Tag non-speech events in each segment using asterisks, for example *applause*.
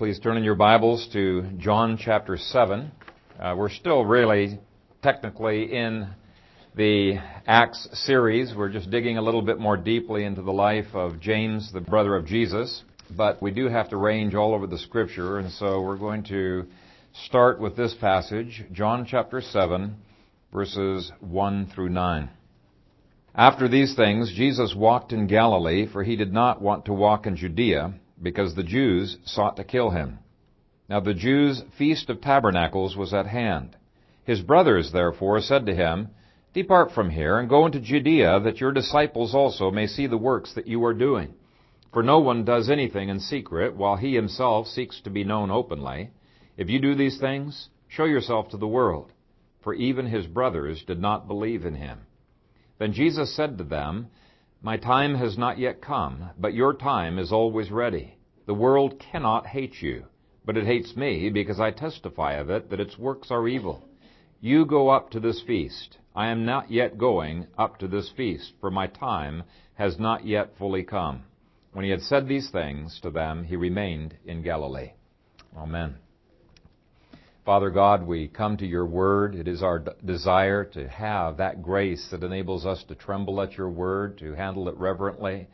Please turn in your Bibles to John chapter 7. Uh, we're still really technically in the Acts series. We're just digging a little bit more deeply into the life of James, the brother of Jesus. But we do have to range all over the scripture, and so we're going to start with this passage, John chapter 7, verses 1 through 9. After these things, Jesus walked in Galilee, for he did not want to walk in Judea because the Jews sought to kill him. Now the Jews' feast of tabernacles was at hand. His brothers therefore said to him, Depart from here and go into Judea, that your disciples also may see the works that you are doing. For no one does anything in secret, while he himself seeks to be known openly. If you do these things, show yourself to the world. For even his brothers did not believe in him. Then Jesus said to them, my time has not yet come, but your time is always ready. The world cannot hate you, but it hates me because I testify of it that its works are evil. You go up to this feast. I am not yet going up to this feast, for my time has not yet fully come. When he had said these things to them, he remained in Galilee. Amen. Father God, we come to your word. It is our desire to have that grace that enables us to tremble at your word, to handle it reverently.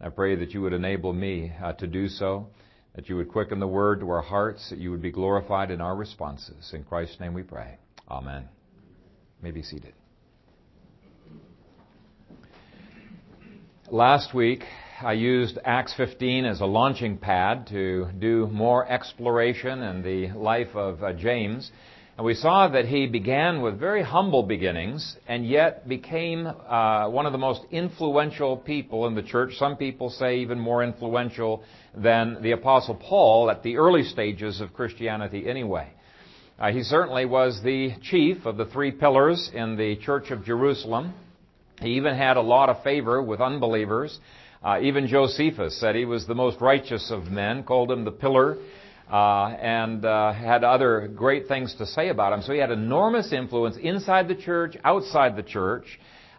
I pray that you would enable me uh, to do so, that you would quicken the word to our hearts, that you would be glorified in our responses. In Christ's name we pray. Amen. You may be seated. Last week, I used Acts 15 as a launching pad to do more exploration in the life of uh, James. And we saw that he began with very humble beginnings and yet became uh, one of the most influential people in the church. Some people say even more influential than the Apostle Paul at the early stages of Christianity anyway. Uh, he certainly was the chief of the three pillars in the Church of Jerusalem. He even had a lot of favor with unbelievers. Uh, even Josephus said he was the most righteous of men, called him the pillar, uh, and uh, had other great things to say about him. So he had enormous influence inside the church, outside the church.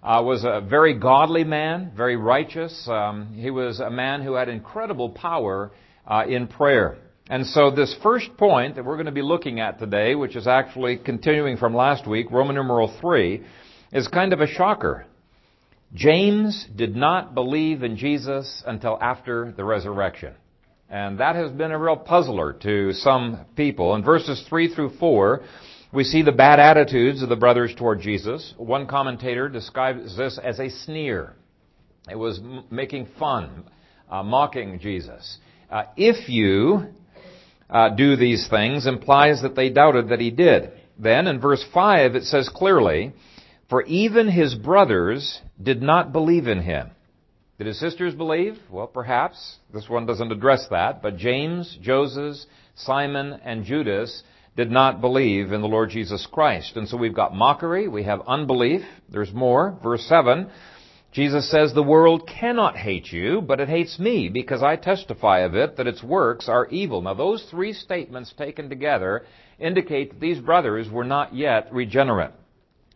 Uh, was a very godly man, very righteous. Um, he was a man who had incredible power uh, in prayer. And so this first point that we're going to be looking at today, which is actually continuing from last week, Roman numeral 3, is kind of a shocker. James did not believe in Jesus until after the resurrection. And that has been a real puzzler to some people. In verses 3 through 4, we see the bad attitudes of the brothers toward Jesus. One commentator describes this as a sneer. It was m- making fun, uh, mocking Jesus. Uh, if you uh, do these things implies that they doubted that he did. Then in verse 5 it says clearly, for even his brothers did not believe in him. Did his sisters believe? Well, perhaps. This one doesn't address that. But James, Joseph, Simon, and Judas did not believe in the Lord Jesus Christ. And so we've got mockery, we have unbelief. There's more. Verse 7. Jesus says, The world cannot hate you, but it hates me, because I testify of it that its works are evil. Now, those three statements taken together indicate that these brothers were not yet regenerate.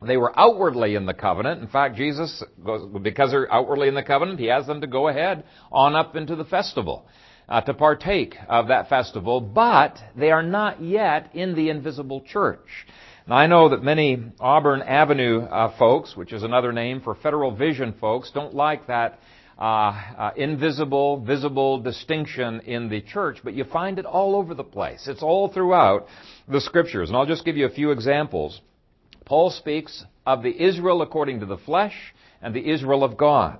They were outwardly in the covenant. In fact, Jesus, because they're outwardly in the covenant, He has them to go ahead on up into the festival. Uh, to partake of that festival, but they are not yet in the invisible church. Now, I know that many Auburn Avenue uh, folks, which is another name for Federal Vision folks, don't like that uh, uh, invisible, visible distinction in the church, but you find it all over the place. It's all throughout the scriptures. And I'll just give you a few examples. Paul speaks of the Israel according to the flesh and the Israel of God.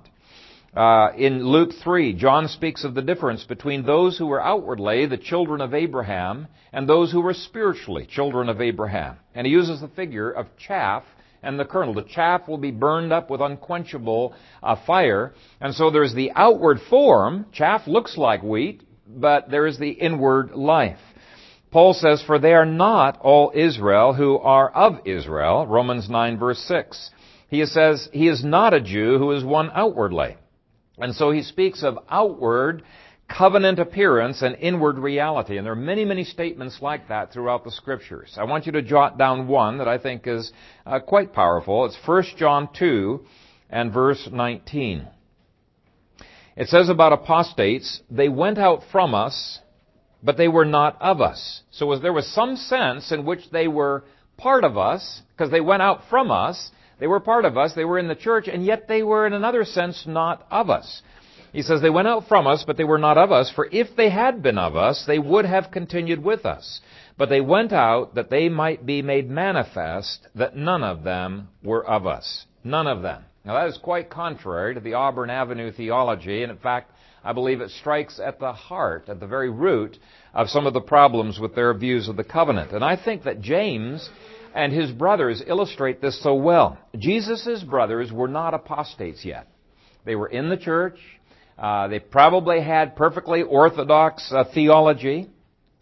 Uh, in Luke 3, John speaks of the difference between those who were outwardly the children of Abraham and those who were spiritually children of Abraham. And he uses the figure of chaff and the kernel. The chaff will be burned up with unquenchable uh, fire. And so there's the outward form. Chaff looks like wheat, but there is the inward life. Paul says, For they are not all Israel who are of Israel, Romans 9 verse 6. He says, He is not a Jew who is one outwardly. And so he speaks of outward covenant appearance and inward reality. And there are many, many statements like that throughout the scriptures. I want you to jot down one that I think is uh, quite powerful. It's 1 John 2 and verse 19. It says about apostates, they went out from us but they were not of us. So was, there was some sense in which they were part of us, because they went out from us, they were part of us, they were in the church, and yet they were in another sense not of us. He says, They went out from us, but they were not of us, for if they had been of us, they would have continued with us. But they went out that they might be made manifest that none of them were of us. None of them. Now that is quite contrary to the Auburn Avenue theology, and in fact, I believe it strikes at the heart, at the very root of some of the problems with their views of the covenant. And I think that James and his brothers illustrate this so well. Jesus' brothers were not apostates yet. They were in the church. Uh, they probably had perfectly orthodox uh, theology.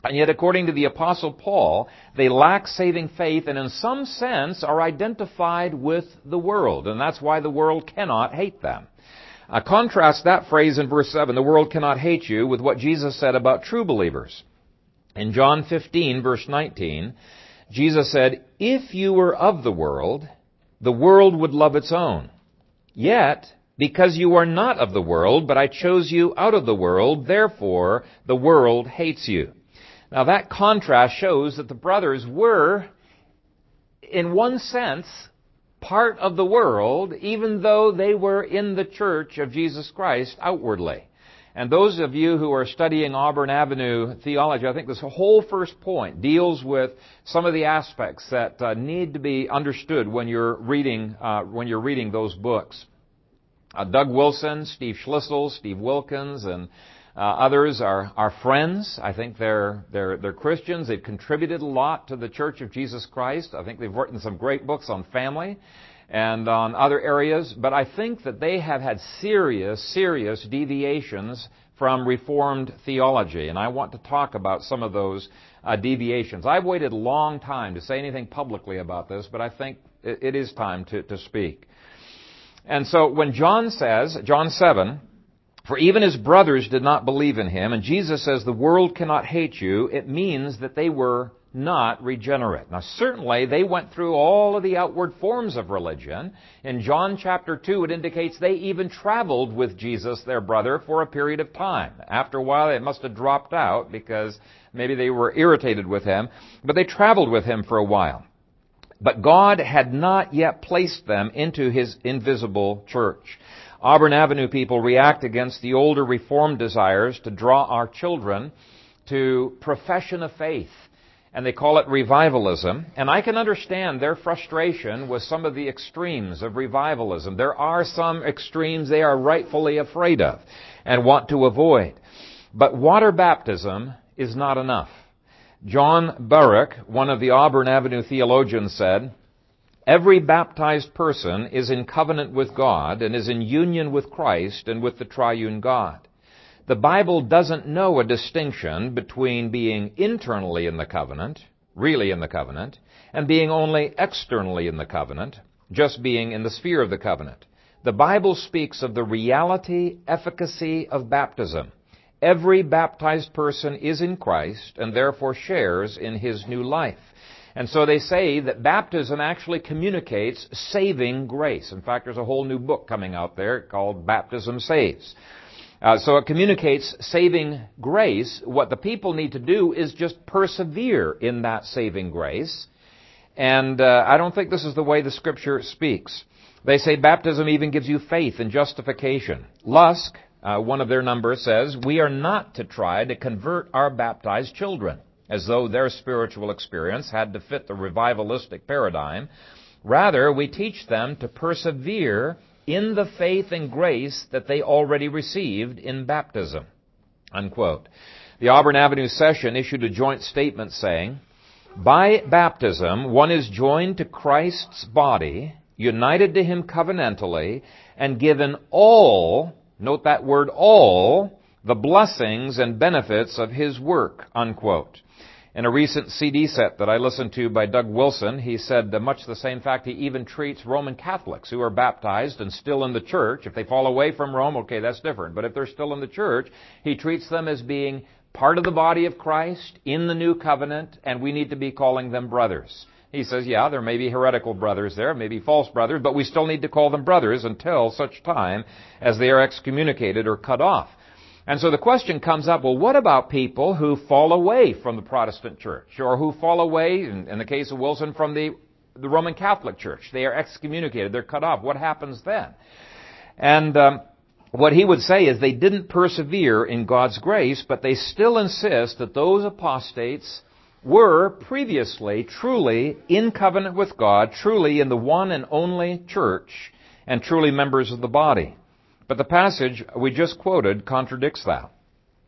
And yet, according to the Apostle Paul, they lack saving faith and in some sense are identified with the world. And that's why the world cannot hate them. Uh, contrast that phrase in verse 7, the world cannot hate you, with what Jesus said about true believers. In John 15, verse 19, Jesus said, If you were of the world, the world would love its own. Yet, because you are not of the world, but I chose you out of the world, therefore the world hates you. Now that contrast shows that the brothers were, in one sense, part of the world, even though they were in the church of Jesus Christ outwardly. And those of you who are studying Auburn Avenue theology, I think this whole first point deals with some of the aspects that uh, need to be understood when you're reading uh, when you're reading those books. Uh, Doug Wilson, Steve Schlissel, Steve Wilkins, and uh, others are, are friends. I think they're, they're, they're Christians. They've contributed a lot to the Church of Jesus Christ. I think they've written some great books on family and on other areas. But I think that they have had serious, serious deviations from Reformed theology. And I want to talk about some of those uh, deviations. I've waited a long time to say anything publicly about this, but I think it, it is time to, to speak. And so when John says, John 7, for even his brothers did not believe in him, and Jesus says the world cannot hate you, it means that they were not regenerate. Now certainly they went through all of the outward forms of religion. In John chapter 2 it indicates they even traveled with Jesus, their brother, for a period of time. After a while they must have dropped out because maybe they were irritated with him, but they traveled with him for a while. But God had not yet placed them into his invisible church. Auburn Avenue people react against the older Reformed desires to draw our children to profession of faith. And they call it revivalism. And I can understand their frustration with some of the extremes of revivalism. There are some extremes they are rightfully afraid of and want to avoid. But water baptism is not enough. John Barach, one of the Auburn Avenue theologians, said, Every baptized person is in covenant with God and is in union with Christ and with the triune God. The Bible doesn't know a distinction between being internally in the covenant, really in the covenant, and being only externally in the covenant, just being in the sphere of the covenant. The Bible speaks of the reality, efficacy of baptism. Every baptized person is in Christ and therefore shares in his new life. And so they say that baptism actually communicates saving grace. In fact, there's a whole new book coming out there called Baptism Saves. Uh, so it communicates saving grace. What the people need to do is just persevere in that saving grace. And uh, I don't think this is the way the scripture speaks. They say baptism even gives you faith and justification. Lusk, uh, one of their number, says, We are not to try to convert our baptized children as though their spiritual experience had to fit the revivalistic paradigm. Rather, we teach them to persevere in the faith and grace that they already received in baptism. Unquote. The Auburn Avenue session issued a joint statement saying, By baptism, one is joined to Christ's body, united to Him covenantally, and given all, note that word all, the blessings and benefits of His work. Unquote. In a recent CD set that I listened to by Doug Wilson, he said much the same fact he even treats Roman Catholics who are baptized and still in the church. If they fall away from Rome, okay, that's different. But if they're still in the church, he treats them as being part of the body of Christ in the new covenant, and we need to be calling them brothers. He says, yeah, there may be heretical brothers there, maybe false brothers, but we still need to call them brothers until such time as they are excommunicated or cut off. And so the question comes up, well, what about people who fall away from the Protestant church, or who fall away, in, in the case of Wilson, from the, the Roman Catholic Church? They are excommunicated, they're cut off. What happens then? And um, what he would say is they didn't persevere in God's grace, but they still insist that those apostates were previously truly in covenant with God, truly in the one and only church, and truly members of the body. But the passage we just quoted contradicts that.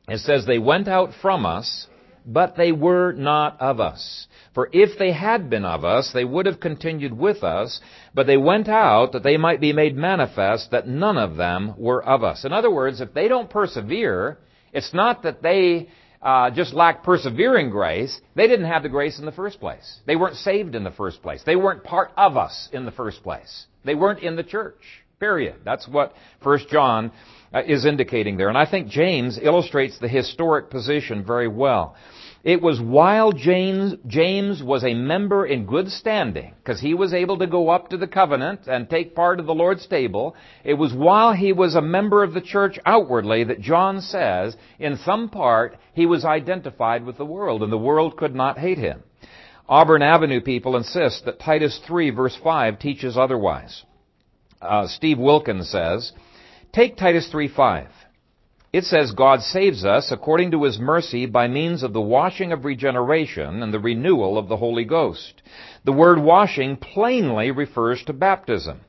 It says, They went out from us, but they were not of us. For if they had been of us, they would have continued with us, but they went out that they might be made manifest that none of them were of us. In other words, if they don't persevere, it's not that they uh, just lack persevering grace. They didn't have the grace in the first place. They weren't saved in the first place. They weren't part of us in the first place. They weren't in the church. Period. That's what 1 John uh, is indicating there. And I think James illustrates the historic position very well. It was while James, James was a member in good standing, because he was able to go up to the covenant and take part of the Lord's table. It was while he was a member of the church outwardly that John says, in some part, he was identified with the world, and the world could not hate him. Auburn Avenue people insist that Titus 3 verse 5 teaches otherwise uh, Steve Wilkins says, take Titus 3:5. It says God saves us according to his mercy by means of the washing of regeneration and the renewal of the Holy Ghost. The word washing plainly refers to baptism.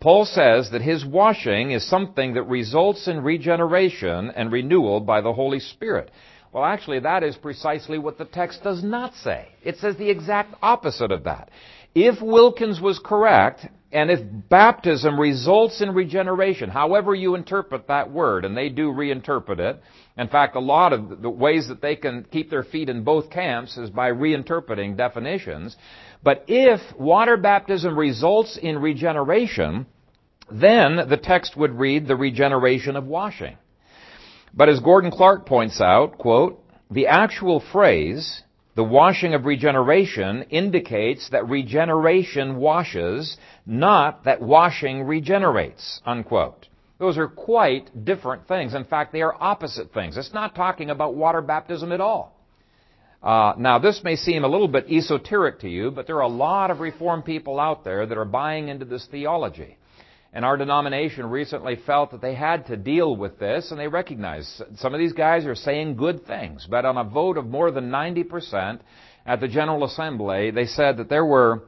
Paul says that his washing is something that results in regeneration and renewal by the Holy Spirit. Well, actually, that is precisely what the text does not say. It says the exact opposite of that. If Wilkins was correct, and if baptism results in regeneration, however you interpret that word, and they do reinterpret it, in fact, a lot of the ways that they can keep their feet in both camps is by reinterpreting definitions. But if water baptism results in regeneration, then the text would read the regeneration of washing. But as Gordon Clark points out, quote, the actual phrase the washing of regeneration indicates that regeneration washes, not that washing regenerates, unquote. Those are quite different things. In fact, they are opposite things. It's not talking about water baptism at all. Uh, now, this may seem a little bit esoteric to you, but there are a lot of Reformed people out there that are buying into this theology. And our denomination recently felt that they had to deal with this, and they recognized some of these guys are saying good things. But on a vote of more than 90% at the General Assembly, they said that there were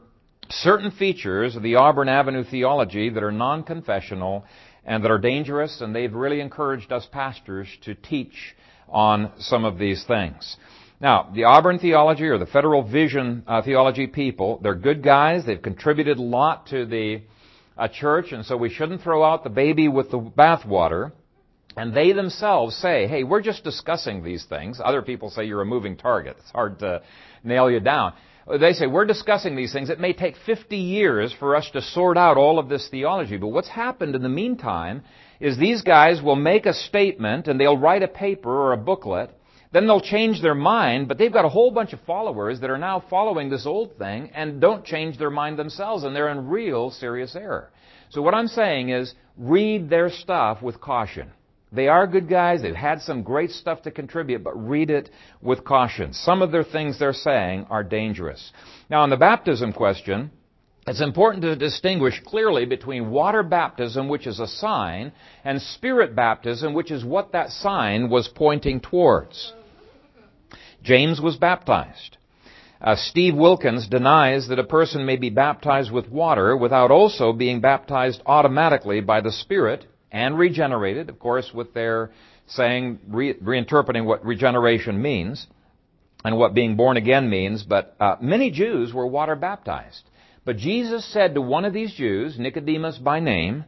certain features of the Auburn Avenue theology that are non confessional and that are dangerous, and they've really encouraged us pastors to teach on some of these things. Now, the Auburn theology or the Federal Vision uh, theology people, they're good guys. They've contributed a lot to the a church, and so we shouldn't throw out the baby with the bathwater. And they themselves say, hey, we're just discussing these things. Other people say you're a moving target. It's hard to nail you down. They say, we're discussing these things. It may take 50 years for us to sort out all of this theology. But what's happened in the meantime is these guys will make a statement and they'll write a paper or a booklet then they'll change their mind, but they've got a whole bunch of followers that are now following this old thing and don't change their mind themselves, and they're in real serious error. So what I'm saying is, read their stuff with caution. They are good guys. They've had some great stuff to contribute, but read it with caution. Some of their things they're saying are dangerous. Now, on the baptism question, it's important to distinguish clearly between water baptism, which is a sign, and spirit baptism, which is what that sign was pointing towards. James was baptized. Uh, Steve Wilkins denies that a person may be baptized with water without also being baptized automatically by the Spirit and regenerated, of course, with their saying, re- reinterpreting what regeneration means and what being born again means. But uh, many Jews were water baptized. But Jesus said to one of these Jews, Nicodemus by name,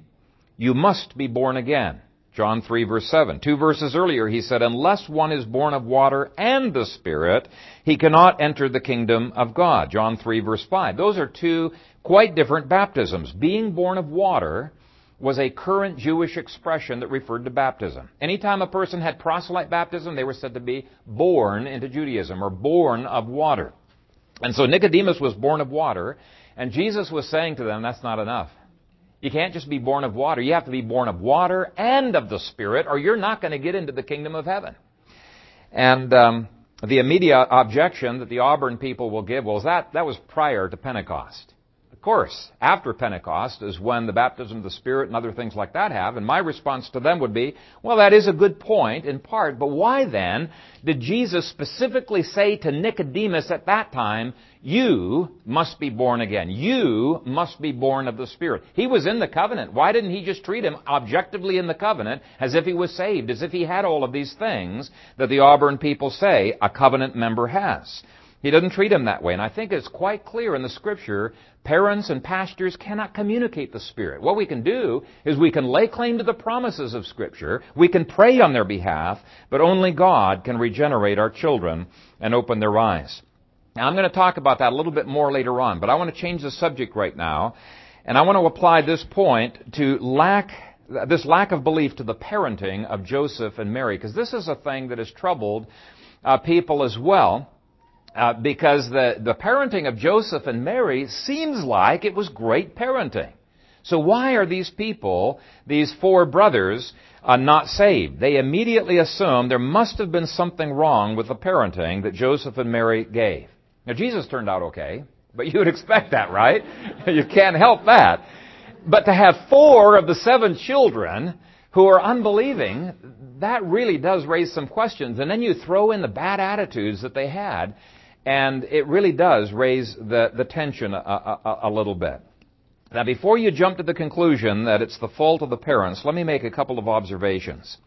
You must be born again. John 3 verse 7. Two verses earlier he said, unless one is born of water and the Spirit, he cannot enter the kingdom of God. John 3 verse 5. Those are two quite different baptisms. Being born of water was a current Jewish expression that referred to baptism. Anytime a person had proselyte baptism, they were said to be born into Judaism or born of water. And so Nicodemus was born of water, and Jesus was saying to them, that's not enough. You can't just be born of water. You have to be born of water and of the Spirit, or you're not going to get into the kingdom of heaven. And um, the immediate objection that the Auburn people will give, well, that, that was prior to Pentecost course, after Pentecost is when the baptism of the Spirit and other things like that have. And my response to them would be, well, that is a good point in part, but why then did Jesus specifically say to Nicodemus at that time, you must be born again. You must be born of the Spirit. He was in the covenant. Why didn't he just treat him objectively in the covenant as if he was saved, as if he had all of these things that the Auburn people say a covenant member has? He doesn't treat him that way. And I think it's quite clear in the scripture, parents and pastors cannot communicate the Spirit. What we can do is we can lay claim to the promises of scripture, we can pray on their behalf, but only God can regenerate our children and open their eyes. Now I'm going to talk about that a little bit more later on, but I want to change the subject right now, and I want to apply this point to lack this lack of belief to the parenting of Joseph and Mary, because this is a thing that has troubled uh, people as well. Uh, because the, the parenting of Joseph and Mary seems like it was great parenting. So why are these people, these four brothers, uh, not saved? They immediately assume there must have been something wrong with the parenting that Joseph and Mary gave. Now Jesus turned out okay, but you would expect that, right? *laughs* you can't help that. But to have four of the seven children who are unbelieving, that really does raise some questions. And then you throw in the bad attitudes that they had, and it really does raise the, the tension a, a, a little bit. Now, before you jump to the conclusion that it's the fault of the parents, let me make a couple of observations.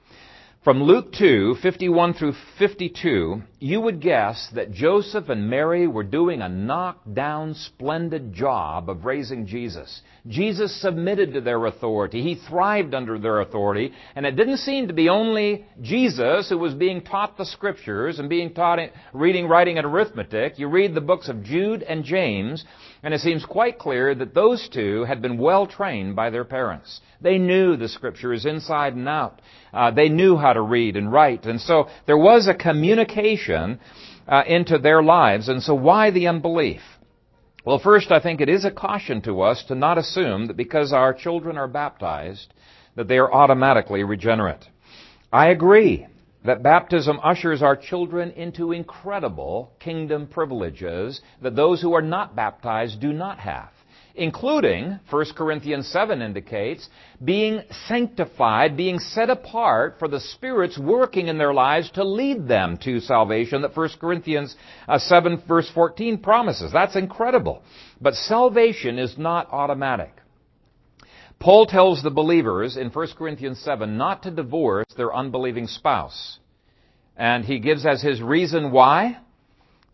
From Luke 2, 51 through 52, you would guess that Joseph and Mary were doing a knockdown, splendid job of raising Jesus. Jesus submitted to their authority. He thrived under their authority. And it didn't seem to be only Jesus who was being taught the scriptures and being taught reading, writing, and arithmetic. You read the books of Jude and James, and it seems quite clear that those two had been well trained by their parents. They knew the scriptures inside and out. Uh, they knew how to read and write. And so there was a communication uh, into their lives. And so why the unbelief? Well, first, I think it is a caution to us to not assume that because our children are baptized, that they are automatically regenerate. I agree that baptism ushers our children into incredible kingdom privileges that those who are not baptized do not have including, 1 Corinthians 7 indicates, being sanctified, being set apart for the Spirit's working in their lives to lead them to salvation that 1 Corinthians uh, 7 verse 14 promises. That's incredible. But salvation is not automatic. Paul tells the believers in 1 Corinthians 7 not to divorce their unbelieving spouse. And he gives as his reason why?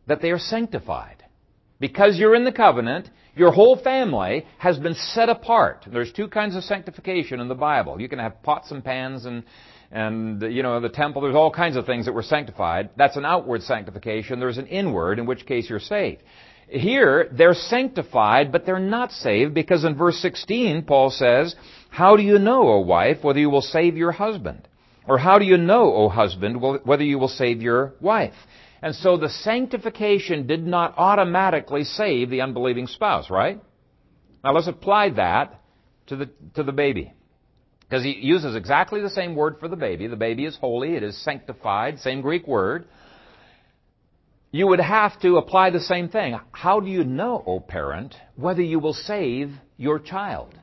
That they are sanctified. Because you're in the covenant, your whole family has been set apart. There's two kinds of sanctification in the Bible. You can have pots and pans and and you know the temple there's all kinds of things that were sanctified that's an outward sanctification there's an inward in which case you're saved here they're sanctified but they're not saved because in verse 16 paul says how do you know o wife whether you will save your husband or how do you know o husband whether you will save your wife and so the sanctification did not automatically save the unbelieving spouse, right? Now let's apply that to the, to the baby. Because he uses exactly the same word for the baby. The baby is holy, it is sanctified, same Greek word. You would have to apply the same thing. How do you know, O parent, whether you will save your child?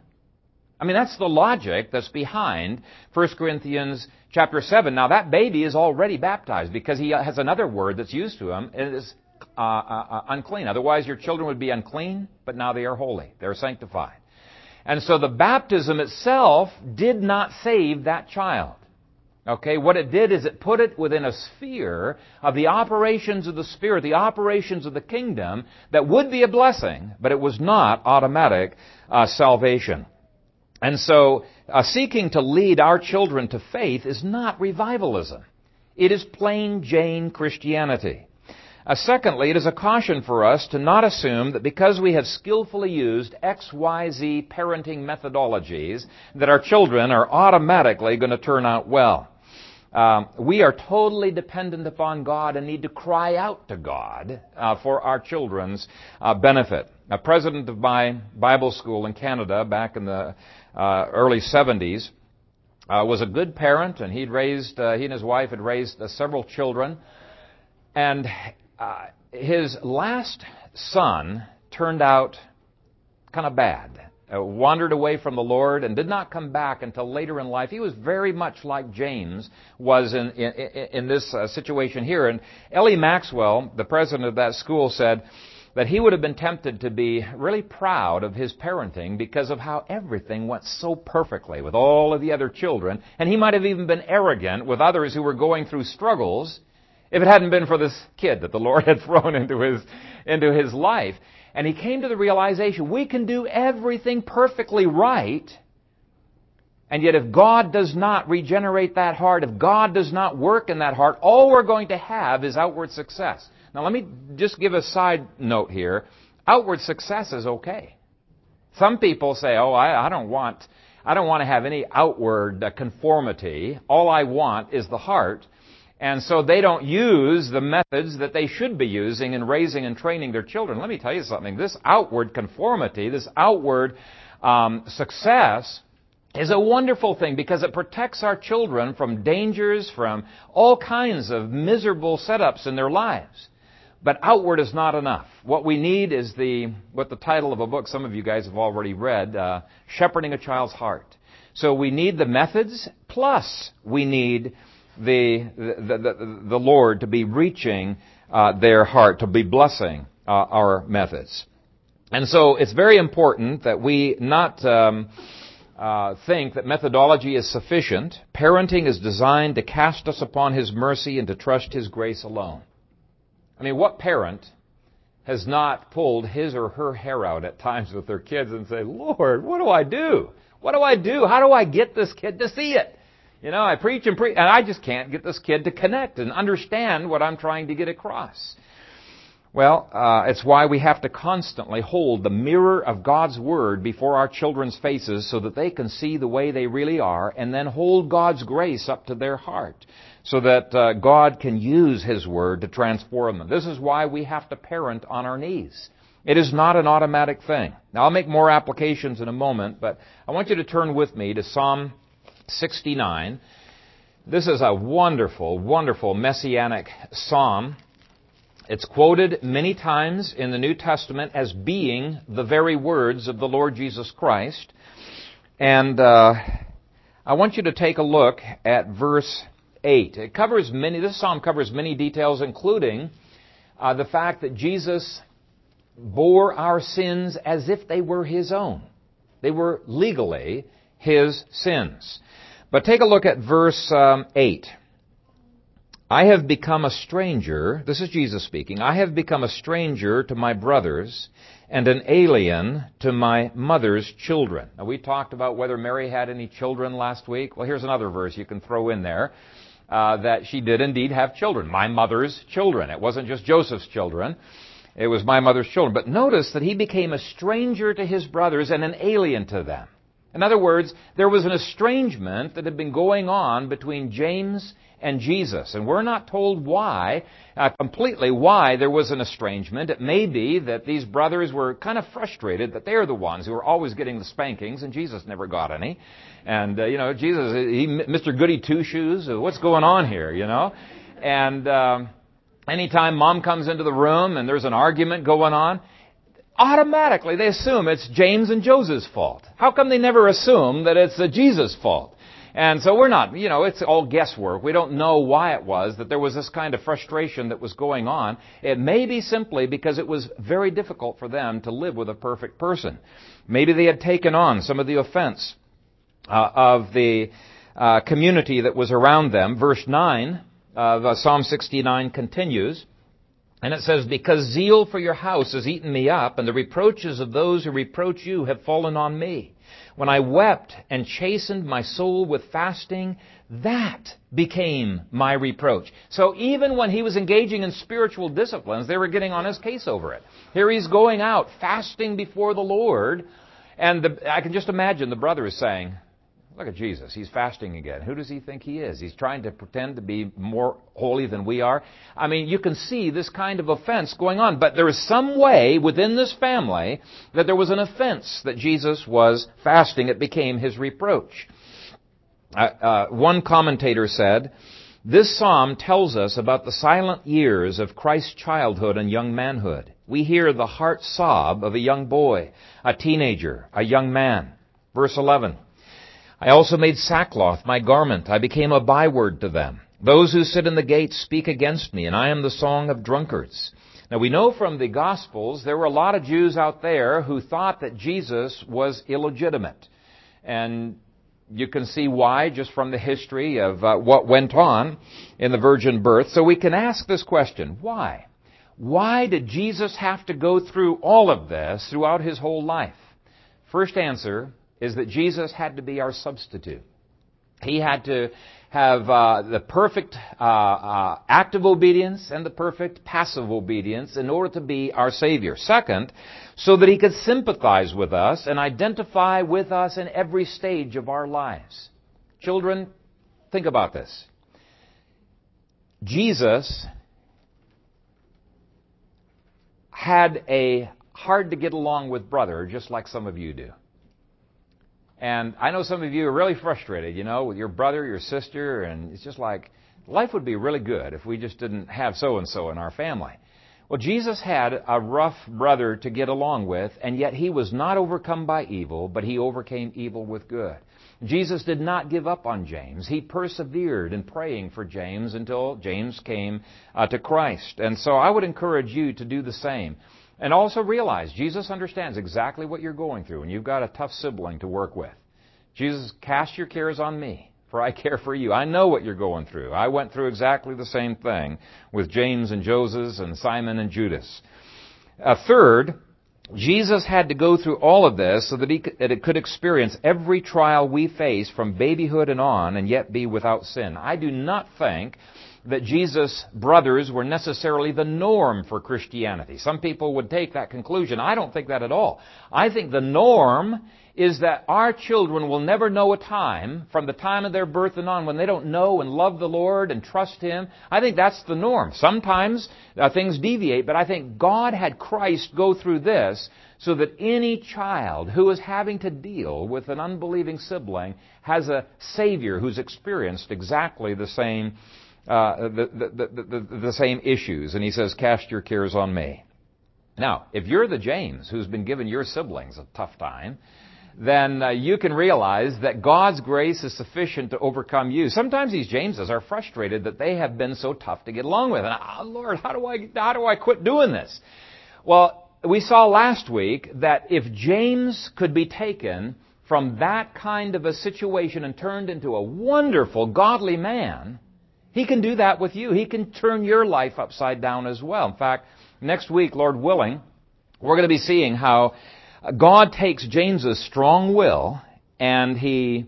I mean, that's the logic that's behind 1 Corinthians chapter 7. Now, that baby is already baptized because he has another word that's used to him. And it is uh, uh, uh, unclean. Otherwise, your children would be unclean, but now they are holy. They're sanctified. And so the baptism itself did not save that child. Okay, what it did is it put it within a sphere of the operations of the Spirit, the operations of the kingdom that would be a blessing, but it was not automatic uh, salvation. And so, uh, seeking to lead our children to faith is not revivalism. It is plain Jane Christianity. Uh, secondly, it is a caution for us to not assume that because we have skillfully used XYZ parenting methodologies, that our children are automatically going to turn out well. Um, we are totally dependent upon God and need to cry out to God uh, for our children's uh, benefit. A president of my Bible school in Canada back in the uh, early 70s uh, was a good parent, and he'd raised uh, he and his wife had raised uh, several children, and his last son turned out kind of bad uh, wandered away from the Lord and did not come back until later in life. He was very much like James was in, in, in this uh, situation here. And L.E. Maxwell, the president of that school, said that he would have been tempted to be really proud of his parenting because of how everything went so perfectly with all of the other children. And he might have even been arrogant with others who were going through struggles if it hadn't been for this kid that the *laughs* Lord had thrown into his, into his life. And he came to the realization we can do everything perfectly right. And yet, if God does not regenerate that heart, if God does not work in that heart, all we're going to have is outward success. Now, let me just give a side note here. Outward success is okay. Some people say, "Oh, I, I don't want, I don't want to have any outward conformity. All I want is the heart." And so they don't use the methods that they should be using in raising and training their children. Let me tell you something. This outward conformity, this outward um, success, is a wonderful thing because it protects our children from dangers, from all kinds of miserable setups in their lives. But outward is not enough. What we need is the, what the title of a book some of you guys have already read, uh, Shepherding a Child's Heart. So we need the methods, plus we need the, the, the, the Lord to be reaching uh, their heart, to be blessing uh, our methods. And so it's very important that we not um, uh, think that methodology is sufficient. Parenting is designed to cast us upon His mercy and to trust His grace alone. I mean, what parent has not pulled his or her hair out at times with their kids and say, Lord, what do I do? What do I do? How do I get this kid to see it? You know, I preach and preach, and I just can't get this kid to connect and understand what I'm trying to get across. Well, uh, it's why we have to constantly hold the mirror of God's Word before our children's faces so that they can see the way they really are and then hold God's grace up to their heart so that uh, God can use His Word to transform them. This is why we have to parent on our knees. It is not an automatic thing. Now, I'll make more applications in a moment, but I want you to turn with me to Psalm 69. This is a wonderful, wonderful messianic psalm. It's quoted many times in the New Testament as being the very words of the Lord Jesus Christ. And uh, I want you to take a look at verse 8. It covers many, this psalm covers many details, including uh, the fact that Jesus bore our sins as if they were his own. They were legally his sins. But take a look at verse um, 8. I have become a stranger, this is Jesus speaking, I have become a stranger to my brothers and an alien to my mother's children. Now we talked about whether Mary had any children last week. Well, here's another verse you can throw in there. Uh, that she did indeed have children, my mother's children. It wasn't just Joseph's children. It was my mother's children. But notice that he became a stranger to his brothers and an alien to them. In other words, there was an estrangement that had been going on between James and Jesus. And we're not told why, uh, completely why there was an estrangement. It may be that these brothers were kind of frustrated that they're the ones who are always getting the spankings and Jesus never got any. And, uh, you know, Jesus, he, Mr. Goody Two Shoes, uh, what's going on here, you know? And, um, anytime mom comes into the room and there's an argument going on, automatically they assume it's James and Joseph's fault. How come they never assume that it's Jesus' fault? And so we're not, you know, it's all guesswork. We don't know why it was that there was this kind of frustration that was going on. It may be simply because it was very difficult for them to live with a perfect person. Maybe they had taken on some of the offense uh, of the uh, community that was around them. Verse 9 of uh, Psalm 69 continues. And it says, Because zeal for your house has eaten me up, and the reproaches of those who reproach you have fallen on me. When I wept and chastened my soul with fasting, that became my reproach. So even when he was engaging in spiritual disciplines, they were getting on his case over it. Here he's going out fasting before the Lord, and the, I can just imagine the brother is saying, Look at Jesus. He's fasting again. Who does he think he is? He's trying to pretend to be more holy than we are. I mean, you can see this kind of offense going on, but there is some way within this family that there was an offense that Jesus was fasting. It became his reproach. Uh, uh, one commentator said, this psalm tells us about the silent years of Christ's childhood and young manhood. We hear the heart sob of a young boy, a teenager, a young man. Verse 11. I also made sackcloth my garment. I became a byword to them. Those who sit in the gates speak against me, and I am the song of drunkards. Now we know from the Gospels there were a lot of Jews out there who thought that Jesus was illegitimate. And you can see why just from the history of uh, what went on in the virgin birth. So we can ask this question, why? Why did Jesus have to go through all of this throughout his whole life? First answer, is that Jesus had to be our substitute. He had to have uh, the perfect uh, uh, active obedience and the perfect passive obedience in order to be our Savior. Second, so that He could sympathize with us and identify with us in every stage of our lives. Children, think about this. Jesus had a hard to get along with brother, just like some of you do. And I know some of you are really frustrated, you know, with your brother, your sister, and it's just like, life would be really good if we just didn't have so and so in our family. Well, Jesus had a rough brother to get along with, and yet he was not overcome by evil, but he overcame evil with good. Jesus did not give up on James. He persevered in praying for James until James came uh, to Christ. And so I would encourage you to do the same. And also realize Jesus understands exactly what you're going through, and you've got a tough sibling to work with. Jesus, cast your cares on me, for I care for you. I know what you're going through. I went through exactly the same thing with James and Joseph and Simon and Judas. A third, Jesus had to go through all of this so that he that it could experience every trial we face from babyhood and on and yet be without sin. I do not think that Jesus' brothers were necessarily the norm for Christianity. Some people would take that conclusion. I don't think that at all. I think the norm is that our children will never know a time from the time of their birth and on when they don't know and love the Lord and trust Him. I think that's the norm. Sometimes uh, things deviate, but I think God had Christ go through this so that any child who is having to deal with an unbelieving sibling has a Savior who's experienced exactly the same uh, the, the, the, the, same issues. And he says, Cast your cares on me. Now, if you're the James who's been giving your siblings a tough time, then uh, you can realize that God's grace is sufficient to overcome you. Sometimes these Jameses are frustrated that they have been so tough to get along with. And, oh, Lord, how do I, how do I quit doing this? Well, we saw last week that if James could be taken from that kind of a situation and turned into a wonderful, godly man, he can do that with you. He can turn your life upside down as well. In fact, next week, Lord willing, we're going to be seeing how God takes James's strong will and he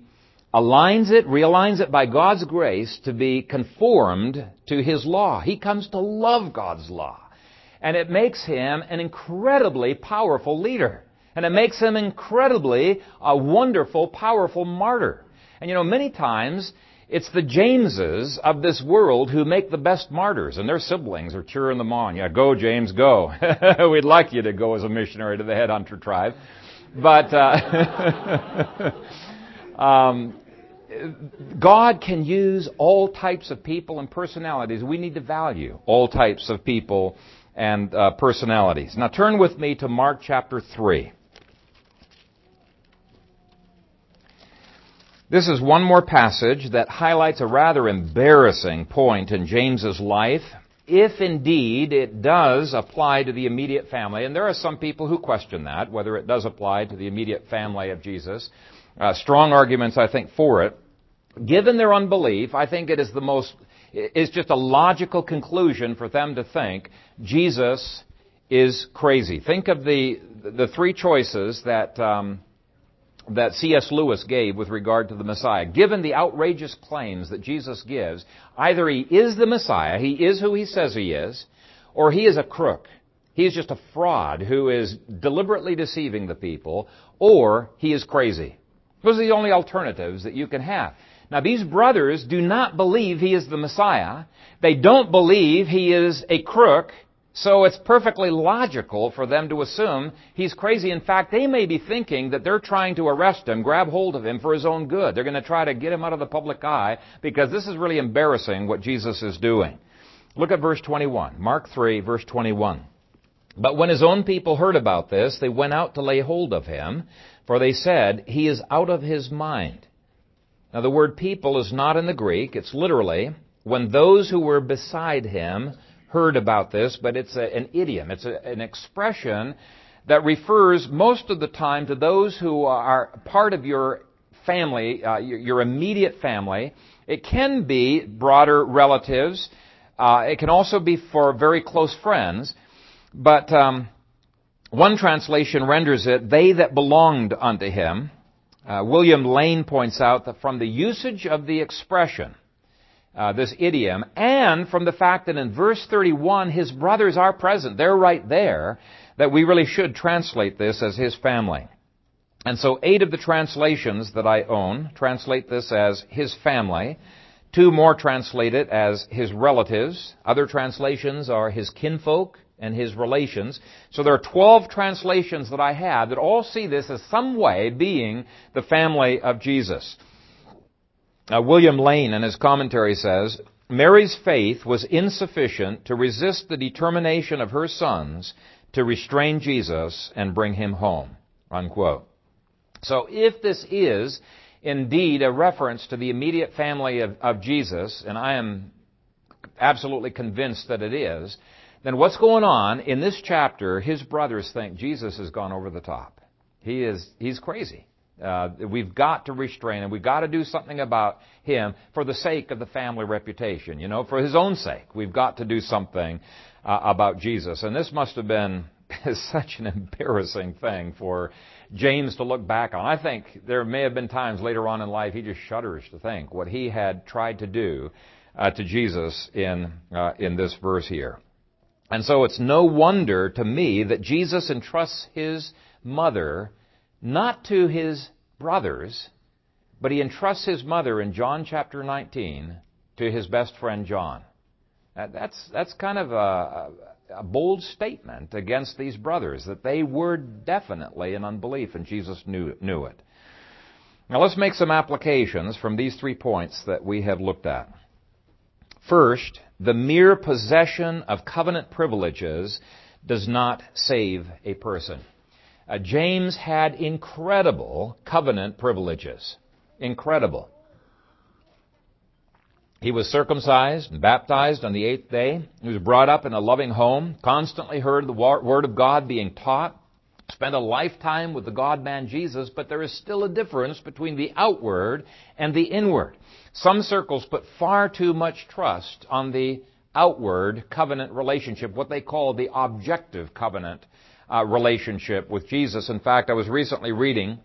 aligns it, realigns it by God's grace to be conformed to his law. He comes to love God's law. And it makes him an incredibly powerful leader. And it makes him incredibly a wonderful, powerful martyr. And you know, many times it's the Jameses of this world who make the best martyrs, and their siblings are cheering them on. Yeah, go, James, go. *laughs* We'd like you to go as a missionary to the headhunter tribe. But, uh, *laughs* um, God can use all types of people and personalities. We need to value all types of people and uh, personalities. Now turn with me to Mark chapter 3. This is one more passage that highlights a rather embarrassing point in James's life, if indeed it does apply to the immediate family. And there are some people who question that, whether it does apply to the immediate family of Jesus. Uh, strong arguments, I think, for it. Given their unbelief, I think it is the most, it's just a logical conclusion for them to think Jesus is crazy. Think of the, the three choices that, um, that C.S. Lewis gave with regard to the Messiah. Given the outrageous claims that Jesus gives, either he is the Messiah, he is who he says he is, or he is a crook. He is just a fraud who is deliberately deceiving the people, or he is crazy. Those are the only alternatives that you can have. Now these brothers do not believe he is the Messiah. They don't believe he is a crook. So it's perfectly logical for them to assume he's crazy. In fact, they may be thinking that they're trying to arrest him, grab hold of him for his own good. They're going to try to get him out of the public eye because this is really embarrassing what Jesus is doing. Look at verse 21. Mark 3, verse 21. But when his own people heard about this, they went out to lay hold of him, for they said, He is out of his mind. Now the word people is not in the Greek. It's literally, when those who were beside him heard about this, but it's a, an idiom. It's a, an expression that refers most of the time to those who are part of your family, uh, your, your, immediate family. It can be broader relatives. Uh, it can also be for very close friends. But um, one translation renders it, they that belonged unto him. Uh, William Lane points out that from the usage of the expression, uh, this idiom, and from the fact that in verse 31 his brothers are present, they're right there, that we really should translate this as his family. And so eight of the translations that I own translate this as his family. Two more translate it as his relatives. Other translations are his kinfolk, and his relations. So there are 12 translations that I have that all see this as some way being the family of Jesus. Uh, William Lane in his commentary says, Mary's faith was insufficient to resist the determination of her sons to restrain Jesus and bring him home. Unquote. So if this is indeed a reference to the immediate family of, of Jesus, and I am absolutely convinced that it is, then what's going on in this chapter? His brothers think Jesus has gone over the top. He is, he's crazy. Uh, we've got to restrain him. We've got to do something about him for the sake of the family reputation. You know, for his own sake, we've got to do something uh, about Jesus. And this must have been *laughs* such an embarrassing thing for James to look back on. I think there may have been times later on in life he just shudders to think what he had tried to do uh, to Jesus in uh, in this verse here. And so it's no wonder to me that Jesus entrusts his mother not to his brothers, but he entrusts his mother in John chapter 19 to his best friend John. That's, that's kind of a, a bold statement against these brothers, that they were definitely in unbelief, and Jesus knew, knew it. Now let's make some applications from these three points that we have looked at. First, the mere possession of covenant privileges does not save a person. Uh, James had incredible covenant privileges. Incredible. He was circumcised and baptized on the eighth day. He was brought up in a loving home, constantly heard the Word of God being taught, spent a lifetime with the God man Jesus, but there is still a difference between the outward and the inward. Some circles put far too much trust on the outward covenant relationship, what they call the objective covenant uh, relationship with Jesus. In fact, I was recently reading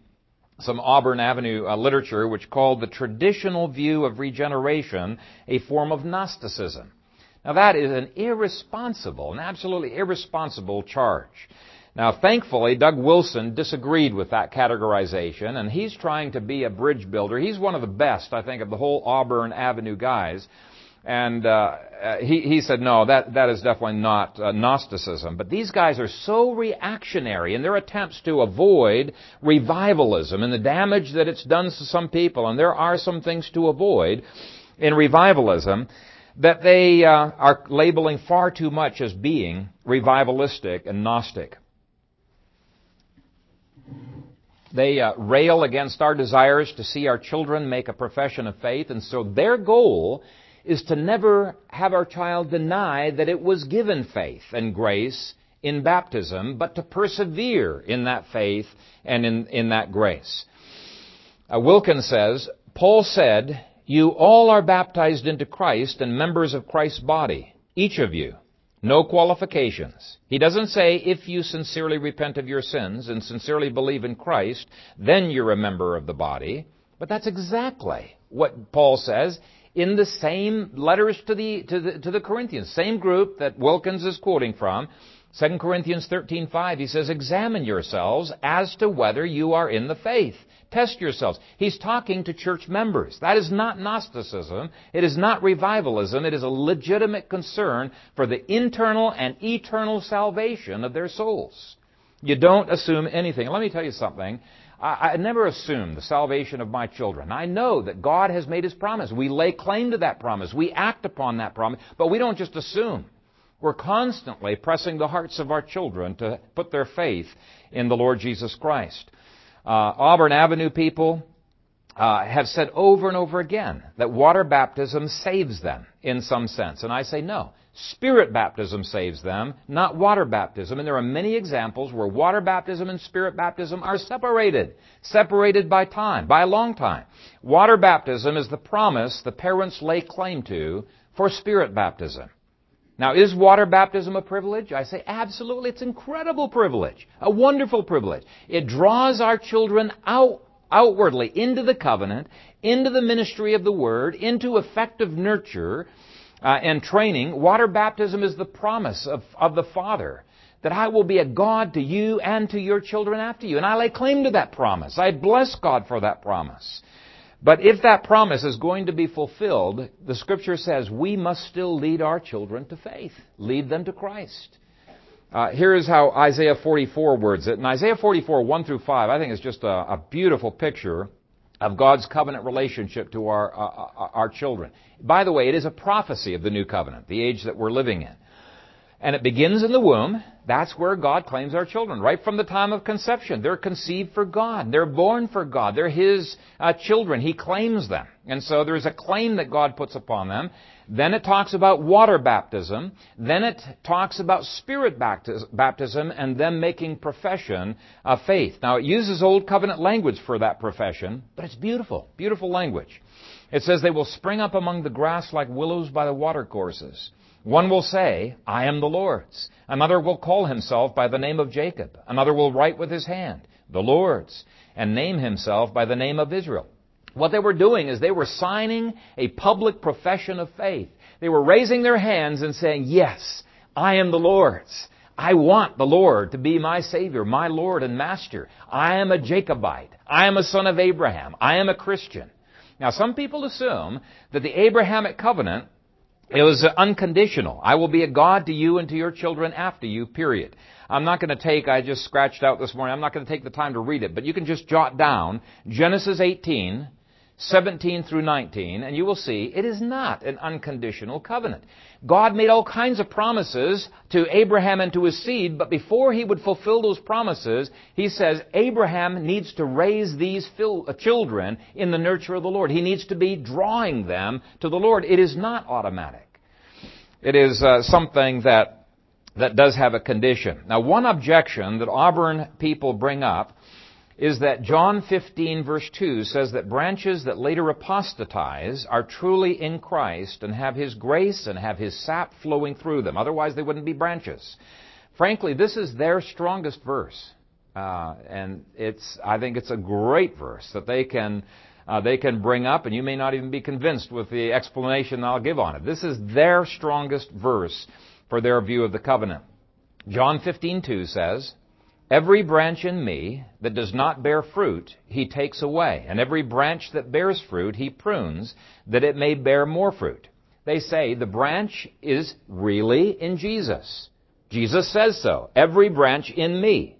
some Auburn Avenue uh, literature which called the traditional view of regeneration a form of Gnosticism. Now that is an irresponsible, an absolutely irresponsible charge. Now, thankfully, Doug Wilson disagreed with that categorization, and he's trying to be a bridge builder. He's one of the best, I think, of the whole Auburn Avenue guys. And uh, uh, he, he said, no, that, that is definitely not uh, Gnosticism. But these guys are so reactionary in their attempts to avoid revivalism and the damage that it's done to some people, and there are some things to avoid in revivalism, that they uh, are labeling far too much as being revivalistic and Gnostic. They uh, rail against our desires to see our children make a profession of faith, and so their goal is to never have our child deny that it was given faith and grace in baptism, but to persevere in that faith and in, in that grace. Uh, Wilkins says, Paul said, You all are baptized into Christ and members of Christ's body, each of you. No qualifications. He doesn't say if you sincerely repent of your sins and sincerely believe in Christ, then you're a member of the body. But that's exactly what Paul says in the same letters to the, to the, to the Corinthians, same group that Wilkins is quoting from, 2 Corinthians 13:5 he says examine yourselves as to whether you are in the faith. Test yourselves. He's talking to church members. That is not Gnosticism. It is not revivalism. It is a legitimate concern for the internal and eternal salvation of their souls. You don't assume anything. Let me tell you something. I, I never assume the salvation of my children. I know that God has made His promise. We lay claim to that promise. We act upon that promise. But we don't just assume. We're constantly pressing the hearts of our children to put their faith in the Lord Jesus Christ. Uh, Auburn Avenue people uh, have said over and over again that water baptism saves them in some sense. And I say no. Spirit baptism saves them, not water baptism. And there are many examples where water baptism and spirit baptism are separated. Separated by time, by a long time. Water baptism is the promise the parents lay claim to for spirit baptism. Now, is water baptism a privilege? I say absolutely. It's incredible privilege. A wonderful privilege. It draws our children out, outwardly into the covenant, into the ministry of the Word, into effective nurture uh, and training. Water baptism is the promise of, of the Father that I will be a God to you and to your children after you. And I lay claim to that promise. I bless God for that promise. But if that promise is going to be fulfilled, the scripture says we must still lead our children to faith, lead them to Christ. Uh, here is how Isaiah 44 words it. And Isaiah 44, 1 through 5, I think is just a, a beautiful picture of God's covenant relationship to our, uh, uh our children. By the way, it is a prophecy of the new covenant, the age that we're living in. And it begins in the womb. That's where God claims our children. Right from the time of conception. They're conceived for God. They're born for God. They're His uh, children. He claims them. And so there's a claim that God puts upon them. Then it talks about water baptism. Then it talks about spirit baptism and them making profession of faith. Now it uses Old Covenant language for that profession, but it's beautiful. Beautiful language. It says they will spring up among the grass like willows by the watercourses. One will say, I am the Lord's. Another will call himself by the name of Jacob. Another will write with his hand, the Lord's, and name himself by the name of Israel. What they were doing is they were signing a public profession of faith. They were raising their hands and saying, Yes, I am the Lord's. I want the Lord to be my Savior, my Lord and Master. I am a Jacobite. I am a son of Abraham. I am a Christian. Now, some people assume that the Abrahamic covenant it was unconditional. I will be a God to you and to your children after you, period. I'm not going to take, I just scratched out this morning, I'm not going to take the time to read it, but you can just jot down Genesis 18, 17 through 19, and you will see it is not an unconditional covenant. God made all kinds of promises to Abraham and to his seed, but before he would fulfill those promises, he says Abraham needs to raise these uh, children in the nurture of the Lord. He needs to be drawing them to the Lord. It is not automatic. It is uh, something that that does have a condition. Now, one objection that Auburn people bring up is that John 15 verse 2 says that branches that later apostatize are truly in Christ and have His grace and have His sap flowing through them. Otherwise, they wouldn't be branches. Frankly, this is their strongest verse. Uh, and it's, I think it's a great verse that they can, uh, they can bring up, and you may not even be convinced with the explanation I'll give on it. This is their strongest verse for their view of the covenant. John 15:2 says, Every branch in me that does not bear fruit, he takes away. And every branch that bears fruit, he prunes, that it may bear more fruit. They say the branch is really in Jesus. Jesus says so. Every branch in me.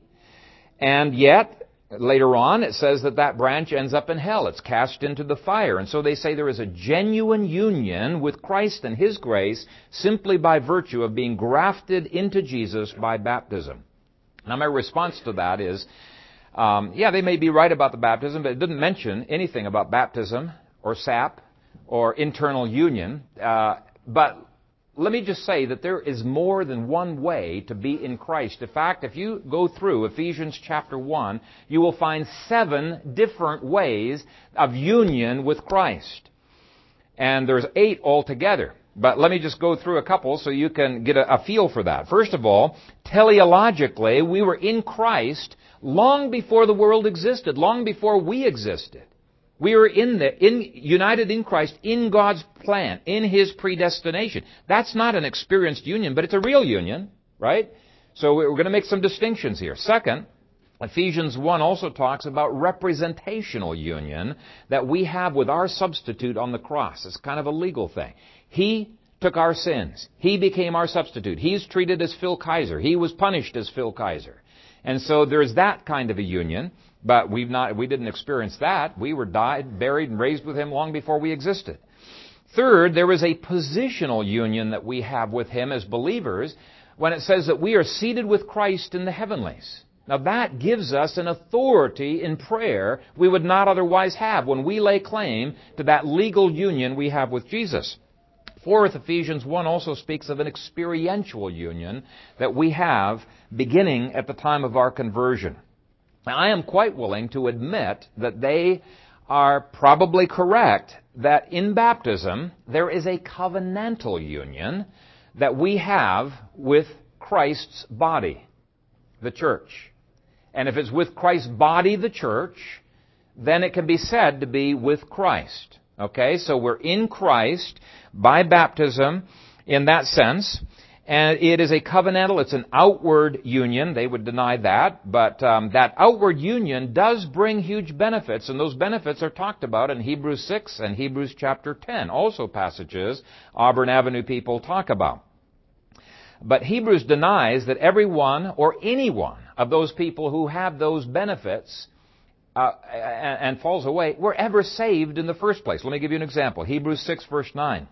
And yet, later on, it says that that branch ends up in hell. It's cast into the fire. And so they say there is a genuine union with Christ and His grace simply by virtue of being grafted into Jesus by baptism. Now, my response to that is, um, yeah, they may be right about the baptism, but it didn't mention anything about baptism or sap or internal union. Uh, but let me just say that there is more than one way to be in Christ. In fact, if you go through Ephesians chapter 1, you will find seven different ways of union with Christ. And there's eight altogether. But let me just go through a couple so you can get a, a, feel for that. First of all, teleologically, we were in Christ long before the world existed, long before we existed. We were in the, in, united in Christ in God's plan, in His predestination. That's not an experienced union, but it's a real union, right? So we're going to make some distinctions here. Second, Ephesians 1 also talks about representational union that we have with our substitute on the cross. It's kind of a legal thing. He took our sins. He became our substitute. He's treated as Phil Kayser. He was punished as Phil Kayser. And so there's that kind of a union, but we've not, we didn't experience that. We were died, buried, and raised with Him long before we existed. Third, there is a positional union that we have with Him as believers when it says that we are seated with Christ in the heavenlies. Now that gives us an authority in prayer we would not otherwise have when we lay claim to that legal union we have with Jesus. Fourth, Ephesians 1 also speaks of an experiential union that we have beginning at the time of our conversion. Now, I am quite willing to admit that they are probably correct that in baptism there is a covenantal union that we have with Christ's body, the church. And if it's with Christ's body, the church, then it can be said to be with Christ. Okay, so we're in Christ by baptism in that sense. And it is a covenantal, it's an outward union. They would deny that. But um, that outward union does bring huge benefits, and those benefits are talked about in Hebrews 6 and Hebrews chapter 10. Also passages Auburn Avenue people talk about. But Hebrews denies that everyone or anyone of those people who have those benefits uh, and, falls away were ever saved in the first place. Let me give you an example. Hebrews 6 verse 9.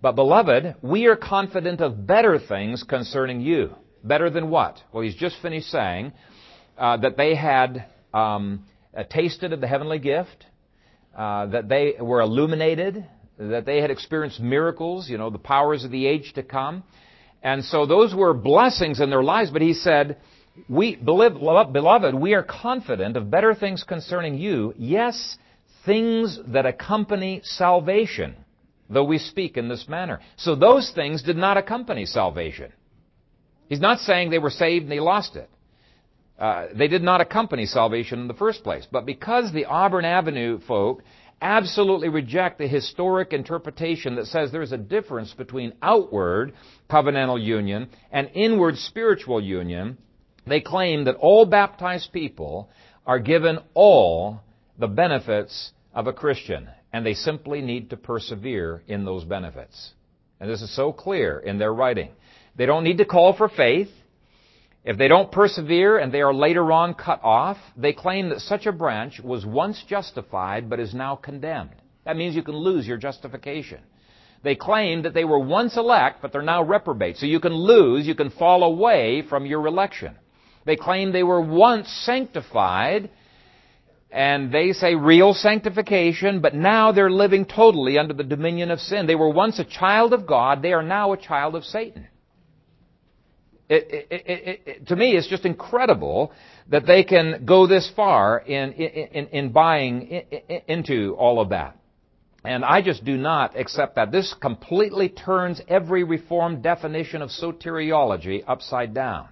But beloved, we are confident of better things concerning you. Better than what? Well, he's just finished saying uh, that they had um, uh, tasted of the heavenly gift, uh, that they were illuminated, that they had experienced miracles, you know, the powers of the age to come. And so those were blessings in their lives, but he said, we, beloved, we are confident of better things concerning you, yes, things that accompany salvation, though we speak in this manner. So those things did not accompany salvation. He's not saying they were saved and they lost it. Uh, they did not accompany salvation in the first place. But because the Auburn Avenue folk absolutely reject the historic interpretation that says there's a difference between outward covenantal union and inward spiritual union. They claim that all baptized people are given all the benefits of a Christian, and they simply need to persevere in those benefits. And this is so clear in their writing. They don't need to call for faith. If they don't persevere and they are later on cut off, they claim that such a branch was once justified but is now condemned. That means you can lose your justification. They claim that they were once elect but they're now reprobate. So you can lose, you can fall away from your election. They claim they were once sanctified and they say real sanctification, but now they're living totally under the dominion of sin. They were once a child of God, they are now a child of Satan. It, it, it, to me, it's just incredible that they can go this far in, in, in buying into all of that. And I just do not accept that. This completely turns every Reformed definition of soteriology upside down.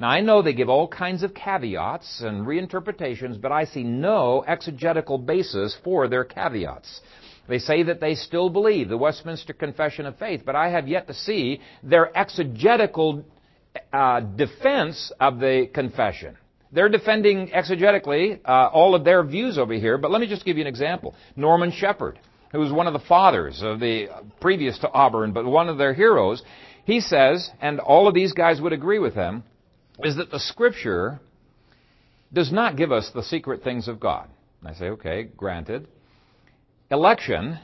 Now, I know they give all kinds of caveats and reinterpretations, but I see no exegetical basis for their caveats. They say that they still believe the Westminster Confession of Faith, but I have yet to see their exegetical uh, defense of the confession. They're defending exegetically uh, all of their views over here, but let me just give you an example. Norman Shepherd, who was one of the fathers of the previous to Auburn, but one of their heroes, he says, and all of these guys would agree with him, is that the Scripture does not give us the secret things of God. I say, okay, granted. Election,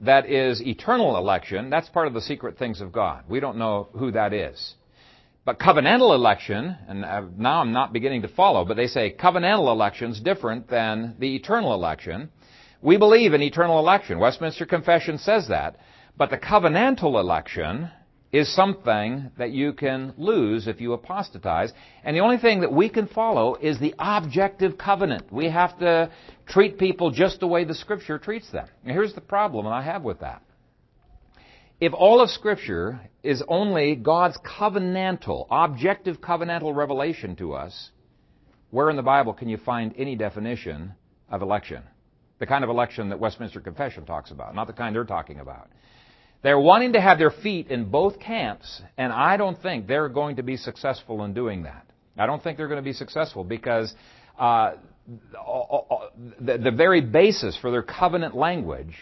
that is eternal election, that's part of the secret things of God. We don't know who that is. But covenantal election, and now I'm not beginning to follow, but they say covenantal election is different than the eternal election. We believe in eternal election. Westminster Confession says that. But the covenantal election is something that you can lose if you apostatize. And the only thing that we can follow is the objective covenant. We have to treat people just the way the Scripture treats them. And here's the problem I have with that. If all of Scripture is only God's covenantal, objective covenantal revelation to us, where in the Bible can you find any definition of election? The kind of election that Westminster Confession talks about, not the kind they're talking about. They're wanting to have their feet in both camps, and I don't think they're going to be successful in doing that. I don't think they're going to be successful because uh, the, the very basis for their covenant language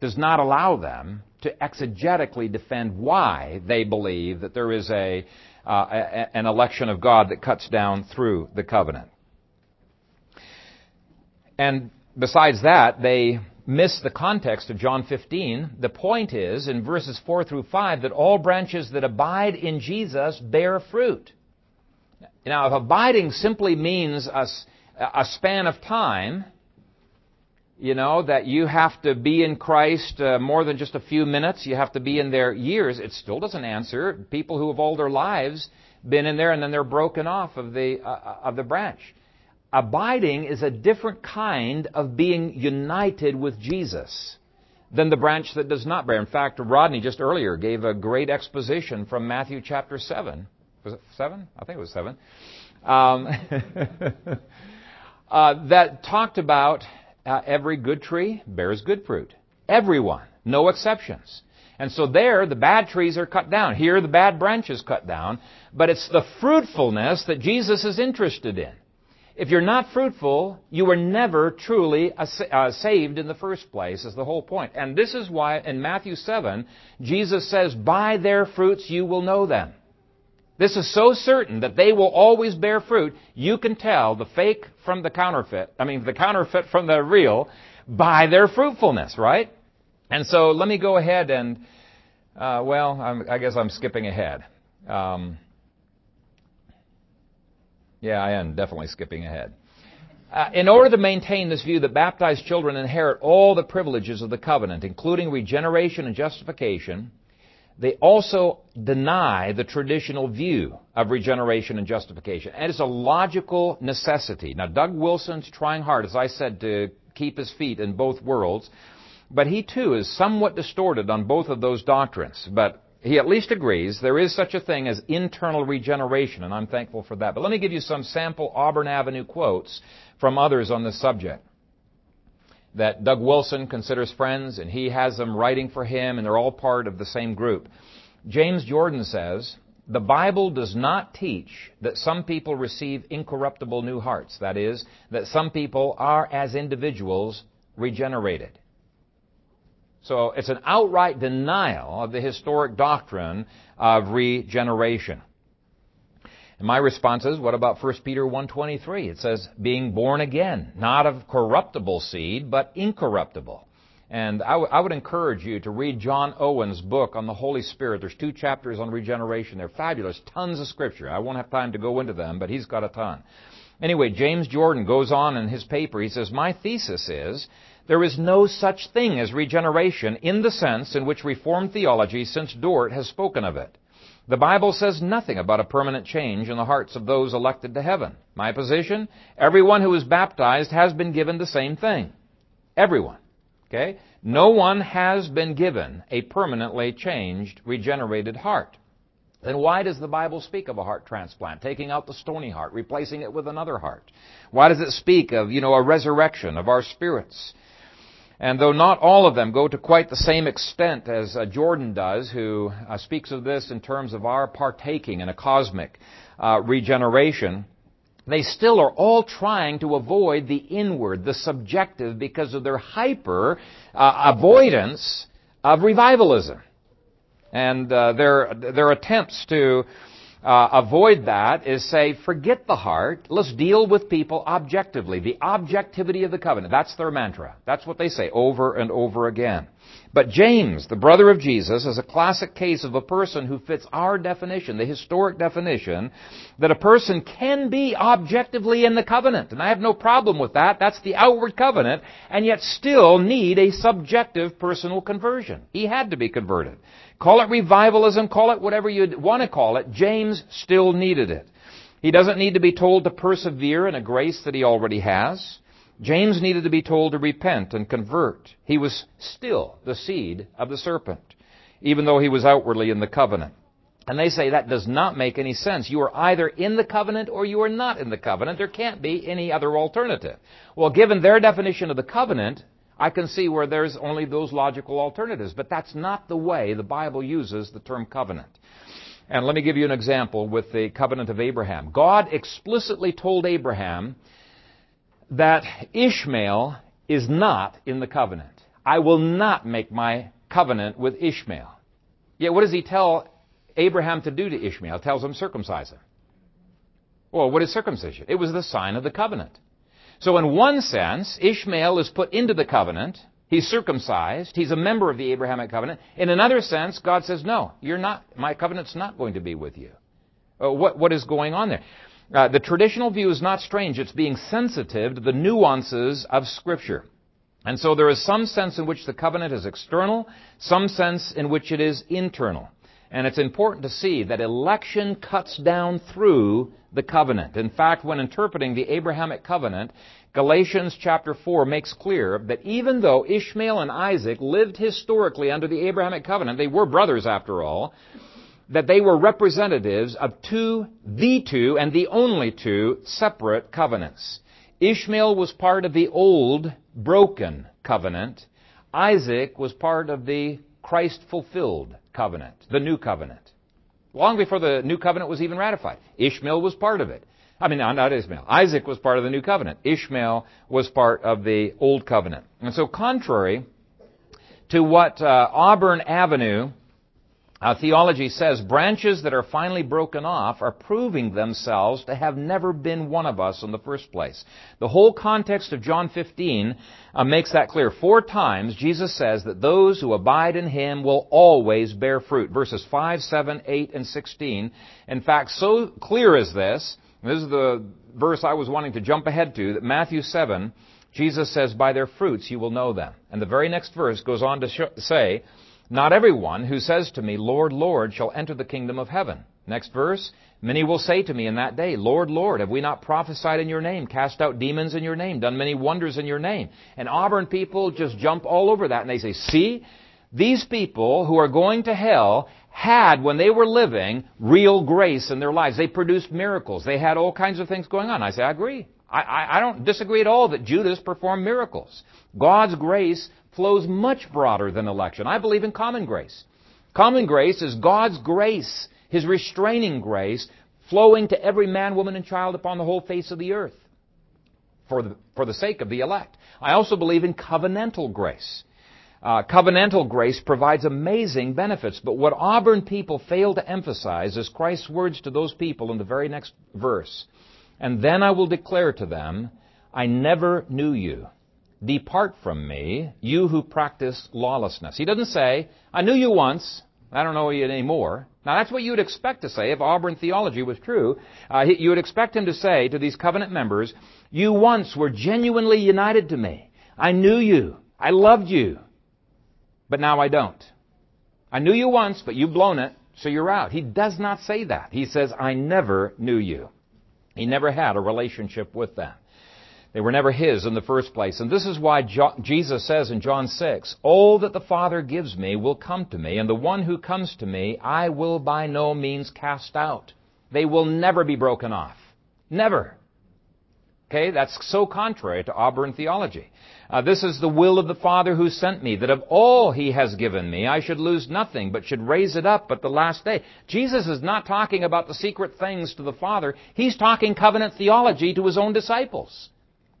does not allow them to exegetically defend why they believe that there is a, uh, a, an election of God that cuts down through the covenant. And besides that, they miss the context of John 15. The point is, in verses 4 through 5, that all branches that abide in Jesus bear fruit. Now, if abiding simply means a, a span of time, you know, that you have to be in Christ uh, more than just a few minutes, you have to be in there years, it still doesn't answer. People who have all their lives been in there and then they're broken off of the, uh, uh of the branch. Abiding is a different kind of being united with Jesus than the branch that does not bear. In fact, Rodney just earlier gave a great exposition from Matthew chapter 7. Was it 7? I think it was 7. Um, *laughs* uh, that talked about uh, every good tree bears good fruit. Everyone, no exceptions. And so there, the bad trees are cut down. Here, the bad branches cut down. But it's the fruitfulness that Jesus is interested in. If you're not fruitful, you were never truly uh, saved in the first place, is the whole point. And this is why in Matthew 7, Jesus says, By their fruits you will know them. This is so certain that they will always bear fruit, you can tell the fake from the counterfeit, I mean, the counterfeit from the real, by their fruitfulness, right? And so let me go ahead and, uh, well, I'm, i guess I'm skipping ahead. Um, yeah, I am definitely skipping ahead. Uh, in order to maintain this view that baptized children inherit all the privileges of the covenant, including regeneration and justification, they also deny the traditional view of regeneration and justification. And it's a logical necessity. Now, Doug Wilson's trying hard, as I said, to keep his feet in both worlds, but he too is somewhat distorted on both of those doctrines. But he at least agrees there is such a thing as internal regeneration, and I'm thankful for that. But let me give you some sample Auburn Avenue quotes from others on this subject that Doug Wilson considers friends, and he has them writing for him, and they're all part of the same group. James Jordan says, the Bible does not teach that some people receive incorruptible new hearts. That is, that some people are, as individuals, regenerated. So it's an outright denial of the historic doctrine of regeneration. And my response is, what about 1 Peter 1.23? It says, being born again, not of corruptible seed, but incorruptible. And I, w- I would encourage you to read John Owen's book on the Holy Spirit. There's two chapters on regeneration. They're fabulous. Tons of scripture. I won't have time to go into them, but he's got a ton. Anyway, James Jordan goes on in his paper. He says, My thesis is there is no such thing as regeneration in the sense in which Reformed theology since Dort has spoken of it. The Bible says nothing about a permanent change in the hearts of those elected to heaven. My position? Everyone who is baptized has been given the same thing. Everyone. Okay? No one has been given a permanently changed, regenerated heart. Then why does the Bible speak of a heart transplant, taking out the stony heart, replacing it with another heart? Why does it speak of, you know, a resurrection of our spirits? And though not all of them go to quite the same extent as uh, Jordan does, who uh, speaks of this in terms of our partaking in a cosmic uh, regeneration, they still are all trying to avoid the inward, the subjective, because of their hyper uh, avoidance of revivalism. And uh, their, their attempts to uh, avoid that is say, forget the heart. Let's deal with people objectively. The objectivity of the covenant. That's their mantra. That's what they say over and over again. But James, the brother of Jesus, is a classic case of a person who fits our definition, the historic definition, that a person can be objectively in the covenant. And I have no problem with that. That's the outward covenant, and yet still need a subjective personal conversion. He had to be converted. Call it revivalism, call it whatever you want to call it. James still needed it. He doesn't need to be told to persevere in a grace that he already has. James needed to be told to repent and convert. He was still the seed of the serpent, even though he was outwardly in the covenant. And they say that does not make any sense. You are either in the covenant or you are not in the covenant. There can't be any other alternative. Well, given their definition of the covenant, I can see where there's only those logical alternatives, but that's not the way the Bible uses the term covenant. And let me give you an example with the covenant of Abraham. God explicitly told Abraham that Ishmael is not in the covenant. I will not make my covenant with Ishmael. Yet what does he tell Abraham to do to Ishmael? He tells him circumcise him. Well, what is circumcision? It was the sign of the covenant. So in one sense, Ishmael is put into the covenant. He's circumcised. He's a member of the Abrahamic covenant. In another sense, God says, no, you're not, my covenant's not going to be with you. Uh, what, what is going on there? Uh, the traditional view is not strange. It's being sensitive to the nuances of Scripture. And so there is some sense in which the covenant is external, some sense in which it is internal. And it's important to see that election cuts down through the covenant. In fact, when interpreting the Abrahamic covenant, Galatians chapter 4 makes clear that even though Ishmael and Isaac lived historically under the Abrahamic covenant, they were brothers after all, that they were representatives of two, the two, and the only two separate covenants. Ishmael was part of the old, broken covenant. Isaac was part of the Christ fulfilled covenant, the new covenant. Long before the new covenant was even ratified. Ishmael was part of it. I mean, not Ishmael. Isaac was part of the new covenant. Ishmael was part of the old covenant. And so contrary to what uh, Auburn Avenue uh, theology says branches that are finally broken off are proving themselves to have never been one of us in the first place. The whole context of John 15 uh, makes that clear. Four times Jesus says that those who abide in Him will always bear fruit. Verses 5, 7, 8, and 16. In fact, so clear is this, this is the verse I was wanting to jump ahead to, that Matthew 7, Jesus says, by their fruits you will know them. And the very next verse goes on to sh- say, not everyone who says to me, Lord, Lord, shall enter the kingdom of heaven. Next verse. Many will say to me in that day, Lord, Lord, have we not prophesied in your name, cast out demons in your name, done many wonders in your name? And Auburn people just jump all over that and they say, see, these people who are going to hell had, when they were living, real grace in their lives. They produced miracles. They had all kinds of things going on. I say, I agree. I, I, I don't disagree at all that Judas performed miracles. God's grace flows much broader than election. I believe in common grace. Common grace is God's grace, His restraining grace, flowing to every man, woman, and child upon the whole face of the earth for the, for the sake of the elect. I also believe in covenantal grace. Uh, covenantal grace provides amazing benefits, but what Auburn people fail to emphasize is Christ's words to those people in the very next verse. And then I will declare to them, I never knew you. Depart from me, you who practice lawlessness. He doesn't say, I knew you once, I don't know you anymore. Now that's what you would expect to say if Auburn theology was true. Uh, you would expect him to say to these covenant members, you once were genuinely united to me. I knew you. I loved you. But now I don't. I knew you once, but you've blown it, so you're out. He does not say that. He says, I never knew you. He never had a relationship with them. They were never his in the first place. And this is why Jesus says in John 6, All that the Father gives me will come to me, and the one who comes to me I will by no means cast out. They will never be broken off. Never. Okay, that's so contrary to Auburn theology. Uh, this is the will of the Father who sent me, that of all he has given me, I should lose nothing, but should raise it up at the last day. Jesus is not talking about the secret things to the Father. He's talking covenant theology to his own disciples.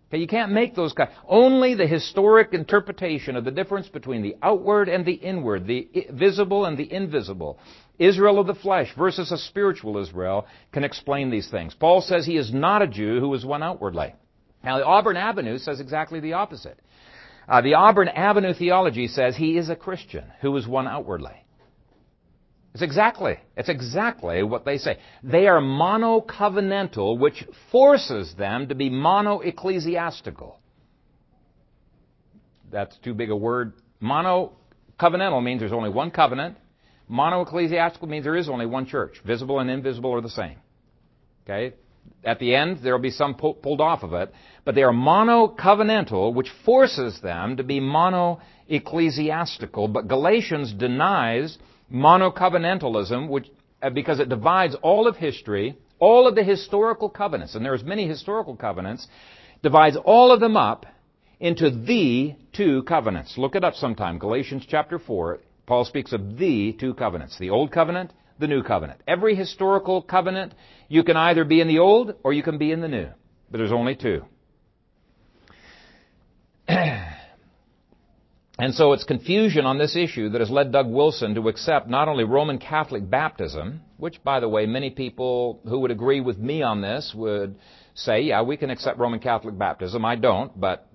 Okay, you can't make those kinds. Only the historic interpretation of the difference between the outward and the inward, the visible and the invisible, Israel of the flesh versus a spiritual Israel, can explain these things. Paul says he is not a Jew who is one outwardly. Now, the Auburn Avenue says exactly the opposite. Uh, the Auburn Avenue theology says he is a Christian who is one outwardly. It's exactly, it's exactly what they say. They are mono-covenantal, which forces them to be mono-ecclesiastical. That's too big a word. Mono-covenantal means there's only one covenant. Mono-ecclesiastical means there is only one church. Visible and invisible are the same. Okay? At the end, there will be some pulled off of it. But they are mono-covenantal, which forces them to be mono-ecclesiastical. But Galatians denies monocovenantalism, which, uh, because it divides all of history, all of the historical covenants, and there's many historical covenants, divides all of them up into the two covenants. Look it up sometime. Galatians chapter 4, Paul speaks of the two covenants the Old Covenant, the New Covenant. Every historical covenant, you can either be in the Old or you can be in the New. But there's only two. *clears throat* and so it's confusion on this issue that has led Doug Wilson to accept not only Roman Catholic baptism, which, by the way, many people who would agree with me on this would say, yeah, we can accept Roman Catholic baptism. I don't, but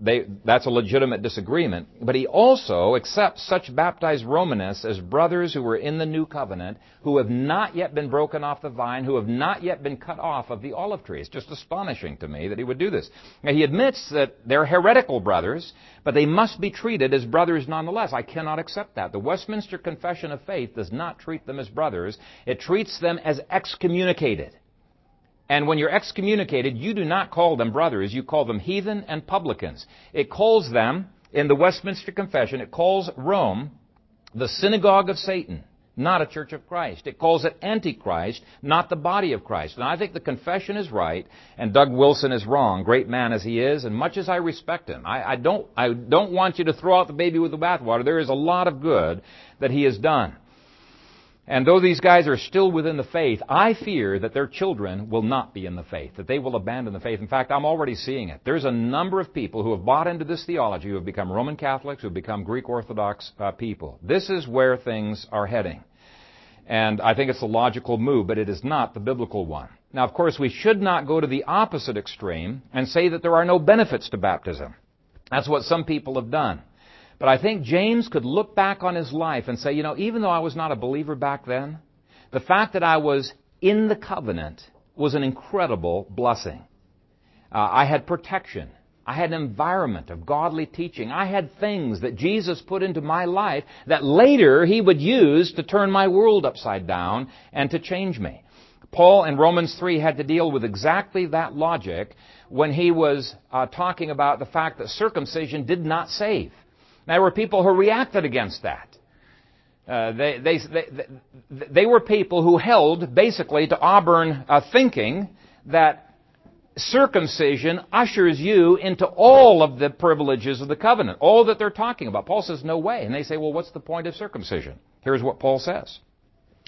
they, that's a legitimate disagreement. But he also accepts such baptized Romanists as brothers who were in the new covenant, who have not yet been broken off the vine, who have not yet been cut off of the olive tree. It's just astonishing to me that he would do this. Now, he admits that they're heretical brothers, but they must be treated as brothers nonetheless. I cannot accept that. The Westminster Confession of Faith does not treat them as brothers. It treats them as excommunicated. And when you're excommunicated, you do not call them brothers, you call them heathen and publicans. It calls them, in the Westminster Confession, it calls Rome the synagogue of Satan, not a church of Christ. It calls it Antichrist, not the body of Christ. And I think the confession is right, and Doug Wilson is wrong, great man as he is, and much as I respect him. I, I don't, I don't want you to throw out the baby with the bathwater. There is a lot of good that he has done. And though these guys are still within the faith, I fear that their children will not be in the faith, that they will abandon the faith. In fact, I'm already seeing it. There's a number of people who have bought into this theology, who have become Roman Catholics, who have become Greek Orthodox uh, people. This is where things are heading. And I think it's a logical move, but it is not the biblical one. Now, of course, we should not go to the opposite extreme and say that there are no benefits to baptism. That's what some people have done. But I think James could look back on his life and say, you know, even though I was not a believer back then, the fact that I was in the covenant was an incredible blessing. Uh, I had protection. I had an environment of godly teaching. I had things that Jesus put into my life that later he would use to turn my world upside down and to change me. Paul in Romans 3 had to deal with exactly that logic when he was uh, talking about the fact that circumcision did not save. There were people who reacted against that. Uh, they, they, they, they, were people who held basically to Auburn uh, thinking that circumcision ushers you into all of the privileges of the covenant, all that they're talking about. Paul says, no way. And they say, well, what's the point of circumcision? Here's what Paul says.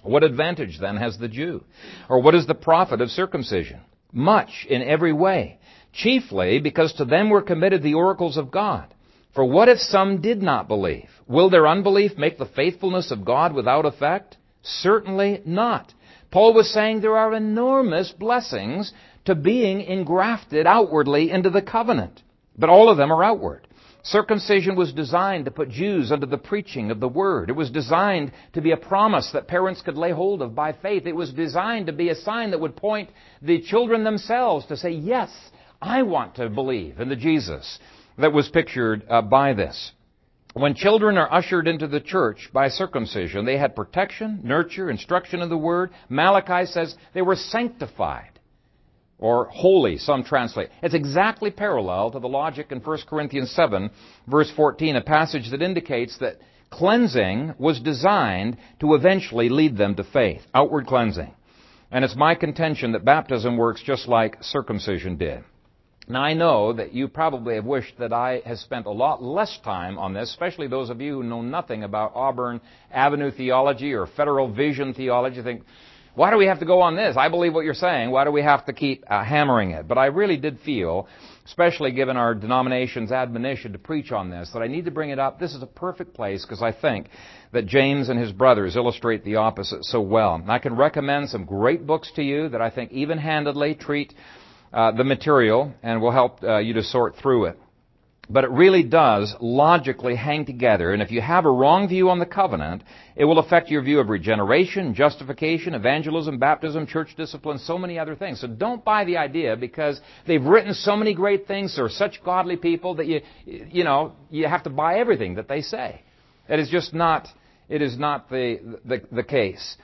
What advantage then has the Jew? Or what is the profit of circumcision? Much in every way. Chiefly because to them were committed the oracles of God. For what if some did not believe? Will their unbelief make the faithfulness of God without effect? Certainly not. Paul was saying there are enormous blessings to being engrafted outwardly into the covenant. But all of them are outward. Circumcision was designed to put Jews under the preaching of the Word. It was designed to be a promise that parents could lay hold of by faith. It was designed to be a sign that would point the children themselves to say, yes, I want to believe in the Jesus that was pictured uh, by this. When children are ushered into the church by circumcision, they had protection, nurture, instruction of the word. Malachi says they were sanctified or holy, some translate. It's exactly parallel to the logic in 1 Corinthians 7, verse 14, a passage that indicates that cleansing was designed to eventually lead them to faith, outward cleansing. And it's my contention that baptism works just like circumcision did. Now I know that you probably have wished that I had spent a lot less time on this, especially those of you who know nothing about Auburn Avenue theology or Federal Vision theology. Think, why do we have to go on this? I believe what you're saying. Why do we have to keep uh, hammering it? But I really did feel, especially given our denomination's admonition to preach on this, that I need to bring it up. This is a perfect place because I think that James and his brothers illustrate the opposite so well. And I can recommend some great books to you that I think even-handedly treat uh, the material and will help uh, you to sort through it. But it really does logically hang together, and if you have a wrong view on the covenant, it will affect your view of regeneration, justification, evangelism, baptism, church discipline, so many other things. So don't buy the idea because they've written so many great things, they're such godly people that you, you know, you have to buy everything that they say. It is just not, it is not the, the, the case.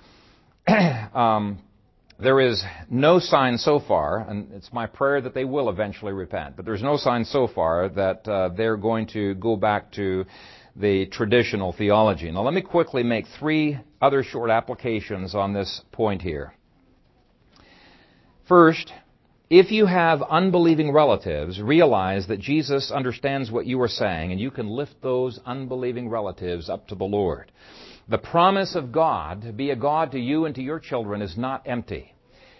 *clears throat* um, there is no sign so far, and it's my prayer that they will eventually repent, but there's no sign so far that uh, they're going to go back to the traditional theology. Now, let me quickly make three other short applications on this point here. First, If you have unbelieving relatives, realize that Jesus understands what you are saying and you can lift those unbelieving relatives up to the Lord. The promise of God to be a God to you and to your children is not empty.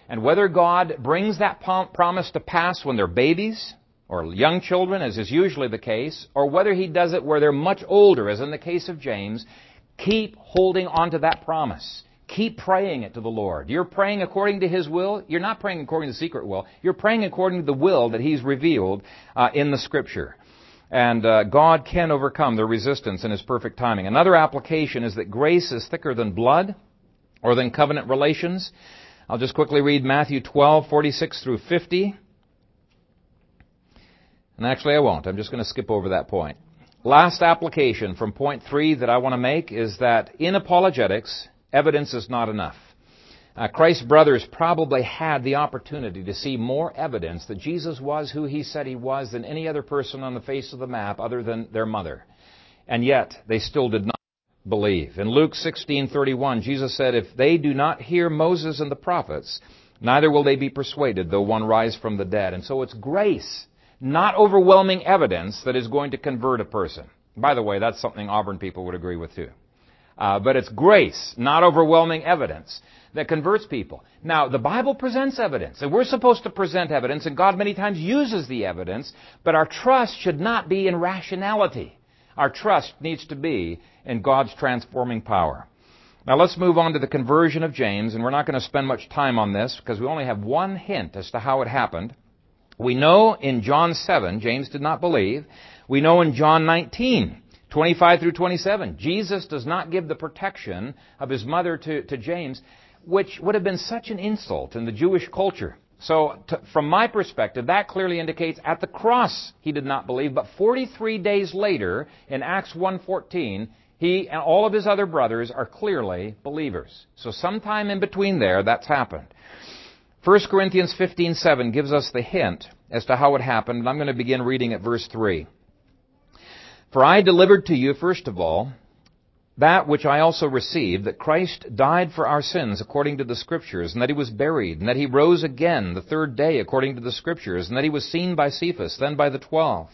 And whether God brings that promise to pass when they're babies or young children, as is usually the case, or whether He does it where they're much older, as in the case of James, keep holding on to that promise. Keep praying it to the Lord. You're praying according to His will. You're not praying according to the secret will. You're praying according to the will that He's revealed uh, in the Scripture. And uh, God can overcome the resistance in His perfect timing. Another application is that grace is thicker than blood or than covenant relations. I'll just quickly read Matthew 12, 46 through 50. And actually I won't. I'm just going to skip over that point. Last application from point three that I want to make is that in apologetics, evidence is not enough. Uh, Christ's brothers probably had the opportunity to see more evidence that Jesus was who he said he was than any other person on the face of the map other than their mother. And yet, they still did not believe. In Luke 16:31, Jesus said, "If they do not hear Moses and the prophets, neither will they be persuaded, though one rise from the dead." And so it's grace, not overwhelming evidence, that is going to convert a person. By the way, that's something Auburn people would agree with too. Uh, but it's grace, not overwhelming evidence, that converts people. Now, the Bible presents evidence, and we're supposed to present evidence, and God many times uses the evidence, but our trust should not be in rationality. Our trust needs to be in God's transforming power. Now let's move on to the conversion of James, and we're not going to spend much time on this because we only have one hint as to how it happened. We know in John 7, James did not believe. We know in John 19, 25 through 27. Jesus does not give the protection of his mother to, to James, which would have been such an insult in the Jewish culture. So, to, from my perspective, that clearly indicates at the cross he did not believe, but 43 days later, in Acts 1.14, he and all of his other brothers are clearly believers. So sometime in between there, that's happened. 1 Corinthians 15:7 gives us the hint as to how it happened, and I'm going to begin reading at verse 3. For I delivered to you, first of all, that which I also received, that Christ died for our sins according to the Scriptures, and that he was buried, and that he rose again the third day according to the Scriptures, and that he was seen by Cephas, then by the twelve.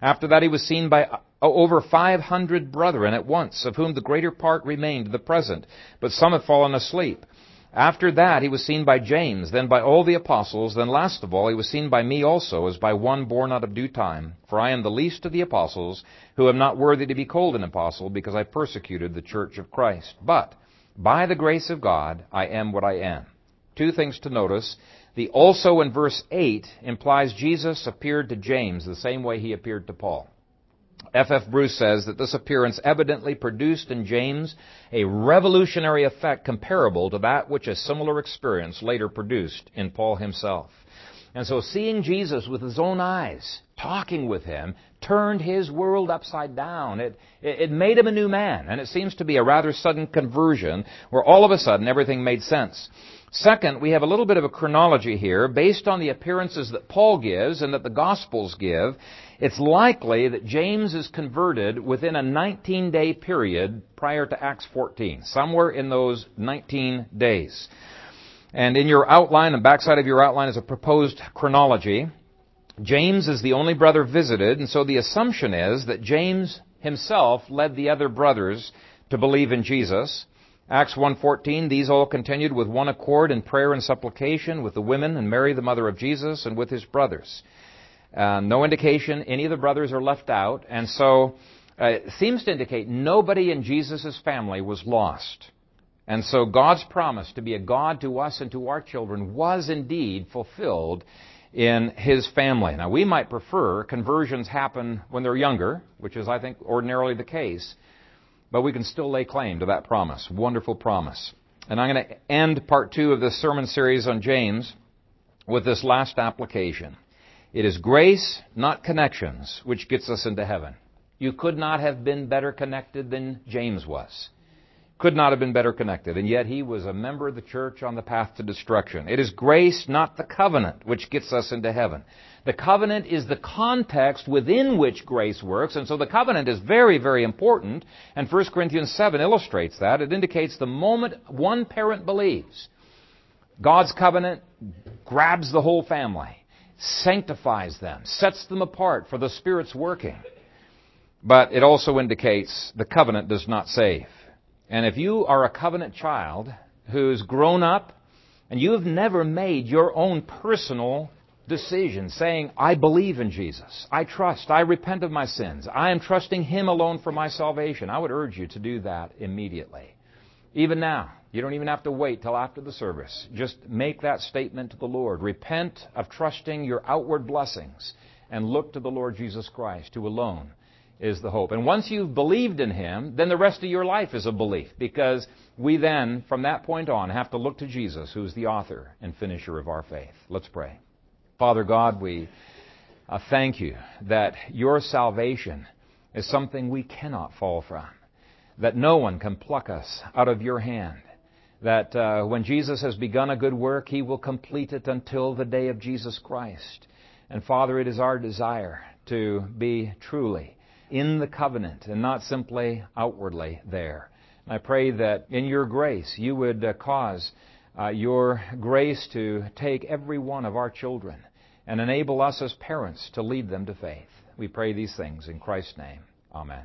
After that he was seen by uh, over five hundred brethren at once, of whom the greater part remain to the present, but some have fallen asleep. After that he was seen by James, then by all the apostles, then last of all he was seen by me also, as by one born out of due time. For I am the least of the apostles, who am not worthy to be called an apostle, because I persecuted the church of Christ. But, by the grace of God, I am what I am. Two things to notice. The also in verse 8 implies Jesus appeared to James the same way he appeared to Paul. F. F. Bruce says that this appearance evidently produced in James a revolutionary effect comparable to that which a similar experience later produced in Paul himself. And so seeing Jesus with his own eyes, talking with him, turned his world upside down. It, it, made him a new man. And it seems to be a rather sudden conversion where all of a sudden everything made sense. Second, we have a little bit of a chronology here based on the appearances that Paul gives and that the Gospels give. It's likely that James is converted within a 19 day period prior to Acts 14, somewhere in those 19 days. And in your outline, the backside of your outline is a proposed chronology. James is the only brother visited, and so the assumption is that James himself led the other brothers to believe in Jesus. Acts 1:14 These all continued with one accord in prayer and supplication with the women and Mary the mother of Jesus and with his brothers. Uh, no indication any of the brothers are left out, and so uh, it seems to indicate nobody in Jesus' family was lost. And so God's promise to be a God to us and to our children was indeed fulfilled in his family. Now we might prefer conversions happen when they're younger, which is I think ordinarily the case. But we can still lay claim to that promise. Wonderful promise. And I'm going to end part two of this sermon series on James with this last application. It is grace, not connections, which gets us into heaven. You could not have been better connected than James was could not have been better connected, and yet he was a member of the church on the path to destruction. It is grace, not the covenant, which gets us into heaven. The covenant is the context within which grace works, and so the covenant is very, very important, and 1 Corinthians 7 illustrates that. It indicates the moment one parent believes, God's covenant grabs the whole family, sanctifies them, sets them apart for the Spirit's working. But it also indicates the covenant does not save. And if you are a covenant child who's grown up and you have never made your own personal decision saying, I believe in Jesus, I trust, I repent of my sins, I am trusting Him alone for my salvation, I would urge you to do that immediately. Even now, you don't even have to wait till after the service. Just make that statement to the Lord. Repent of trusting your outward blessings and look to the Lord Jesus Christ, who alone is the hope. And once you've believed in Him, then the rest of your life is a belief because we then, from that point on, have to look to Jesus, who is the author and finisher of our faith. Let's pray. Father God, we uh, thank you that your salvation is something we cannot fall from, that no one can pluck us out of your hand that uh, when Jesus has begun a good work, he will complete it until the day of Jesus Christ. And Father, it is our desire to be truly in the covenant and not simply outwardly there. And I pray that in your grace you would uh, cause uh, your grace to take every one of our children and enable us as parents to lead them to faith. We pray these things in Christ's name. Amen.